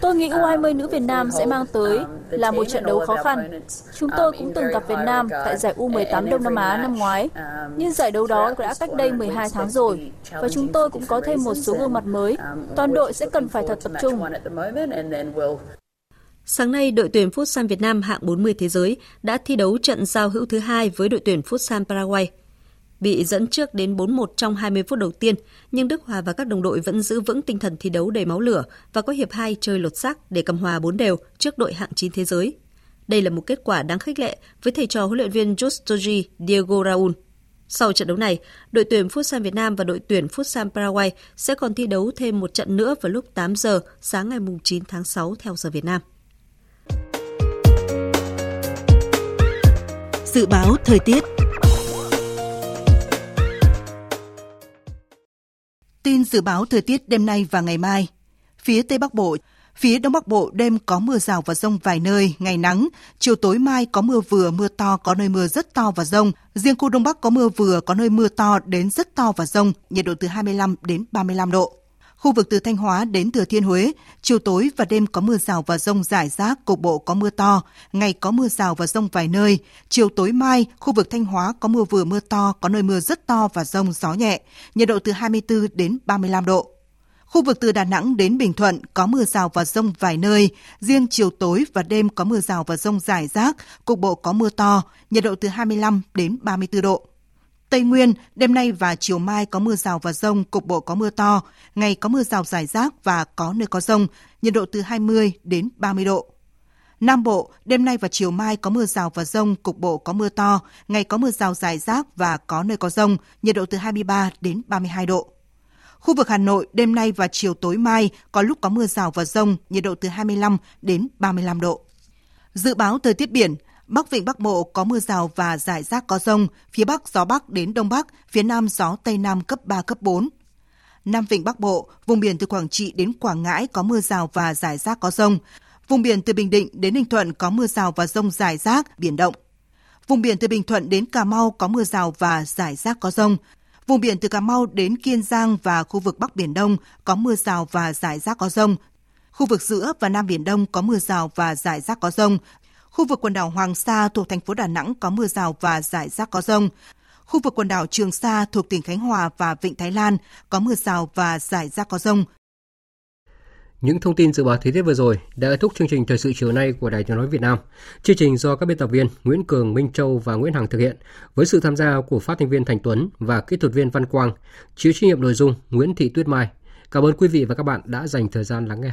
Tôi nghĩ U20 nữ Việt Nam sẽ mang tới là một trận đấu khó khăn. Chúng tôi cũng từng gặp Việt Nam tại giải U18 Đông Nam Á năm ngoái, nhưng giải đấu đó đã cách đây 12 tháng rồi và chúng tôi cũng có thêm một số gương mặt mới. Toàn đội sẽ cần phải thật tập trung. Sáng nay, đội tuyển Futsal Việt Nam hạng 40 thế giới đã thi đấu trận giao hữu thứ hai với đội tuyển Futsal Paraguay bị dẫn trước đến 4-1 trong 20 phút đầu tiên, nhưng Đức Hòa và các đồng đội vẫn giữ vững tinh thần thi đấu đầy máu lửa và có hiệp 2 chơi lột xác để cầm hòa 4 đều trước đội hạng 9 thế giới. Đây là một kết quả đáng khích lệ với thầy trò huấn luyện viên Justoji Diego Raul. Sau trận đấu này, đội tuyển Futsal Việt Nam và đội tuyển Futsal Paraguay sẽ còn thi đấu thêm một trận nữa vào lúc 8 giờ sáng ngày 9 tháng 6 theo giờ Việt Nam. Dự báo thời tiết Tin dự báo thời tiết đêm nay và ngày mai. Phía Tây Bắc Bộ, phía Đông Bắc Bộ đêm có mưa rào và rông vài nơi, ngày nắng, chiều tối mai có mưa vừa, mưa to, có nơi mưa rất to và rông. Riêng khu Đông Bắc có mưa vừa, có nơi mưa to đến rất to và rông, nhiệt độ từ 25 đến 35 độ. Khu vực từ Thanh Hóa đến Thừa Thiên Huế, chiều tối và đêm có mưa rào và rông rải rác, cục bộ có mưa to, ngày có mưa rào và rông vài nơi. Chiều tối mai, khu vực Thanh Hóa có mưa vừa mưa to, có nơi mưa rất to và rông gió nhẹ, nhiệt độ từ 24 đến 35 độ. Khu vực từ Đà Nẵng đến Bình Thuận có mưa rào và rông vài nơi, riêng chiều tối và đêm có mưa rào và rông rải rác, cục bộ có mưa to, nhiệt độ từ 25 đến 34 độ. Tây Nguyên, đêm nay và chiều mai có mưa rào và rông, cục bộ có mưa to, ngày có mưa rào rải rác và có nơi có rông, nhiệt độ từ 20 đến 30 độ. Nam Bộ, đêm nay và chiều mai có mưa rào và rông, cục bộ có mưa to, ngày có mưa rào rải rác và có nơi có rông, nhiệt độ từ 23 đến 32 độ. Khu vực Hà Nội, đêm nay và chiều tối mai có lúc có mưa rào và rông, nhiệt độ từ 25 đến 35 độ. Dự báo thời tiết biển, Bắc Vịnh Bắc Bộ có mưa rào và rải rác có rông, phía Bắc gió Bắc đến Đông Bắc, phía Nam gió Tây Nam cấp 3, cấp 4. Nam Vịnh Bắc Bộ, vùng biển từ Quảng Trị đến Quảng Ngãi có mưa rào và rải rác có rông. Vùng biển từ Bình Định đến Ninh Thuận có mưa rào và rông rải rác, biển động. Vùng biển từ Bình Thuận đến Cà Mau có mưa rào và rải rác có rông. Vùng biển từ Cà Mau đến Kiên Giang và khu vực Bắc Biển Đông có mưa rào và rải rác có rông. Khu vực giữa và Nam Biển Đông có mưa rào và rải rác có rông, Khu vực quần đảo Hoàng Sa thuộc thành phố Đà Nẵng có mưa rào và rải rác có rông. Khu vực quần đảo Trường Sa thuộc tỉnh Khánh Hòa và Vịnh Thái Lan có mưa rào và rải rác có rông. Những thông tin dự báo thời tiết vừa rồi đã kết thúc chương trình thời sự chiều nay của Đài Tiếng nói Việt Nam. Chương trình do các biên tập viên Nguyễn Cường, Minh Châu và Nguyễn Hằng thực hiện với sự tham gia của phát thanh viên Thành Tuấn và kỹ thuật viên Văn Quang, chịu trách nhiệm nội dung Nguyễn Thị Tuyết Mai. Cảm ơn quý vị và các bạn đã dành thời gian lắng nghe.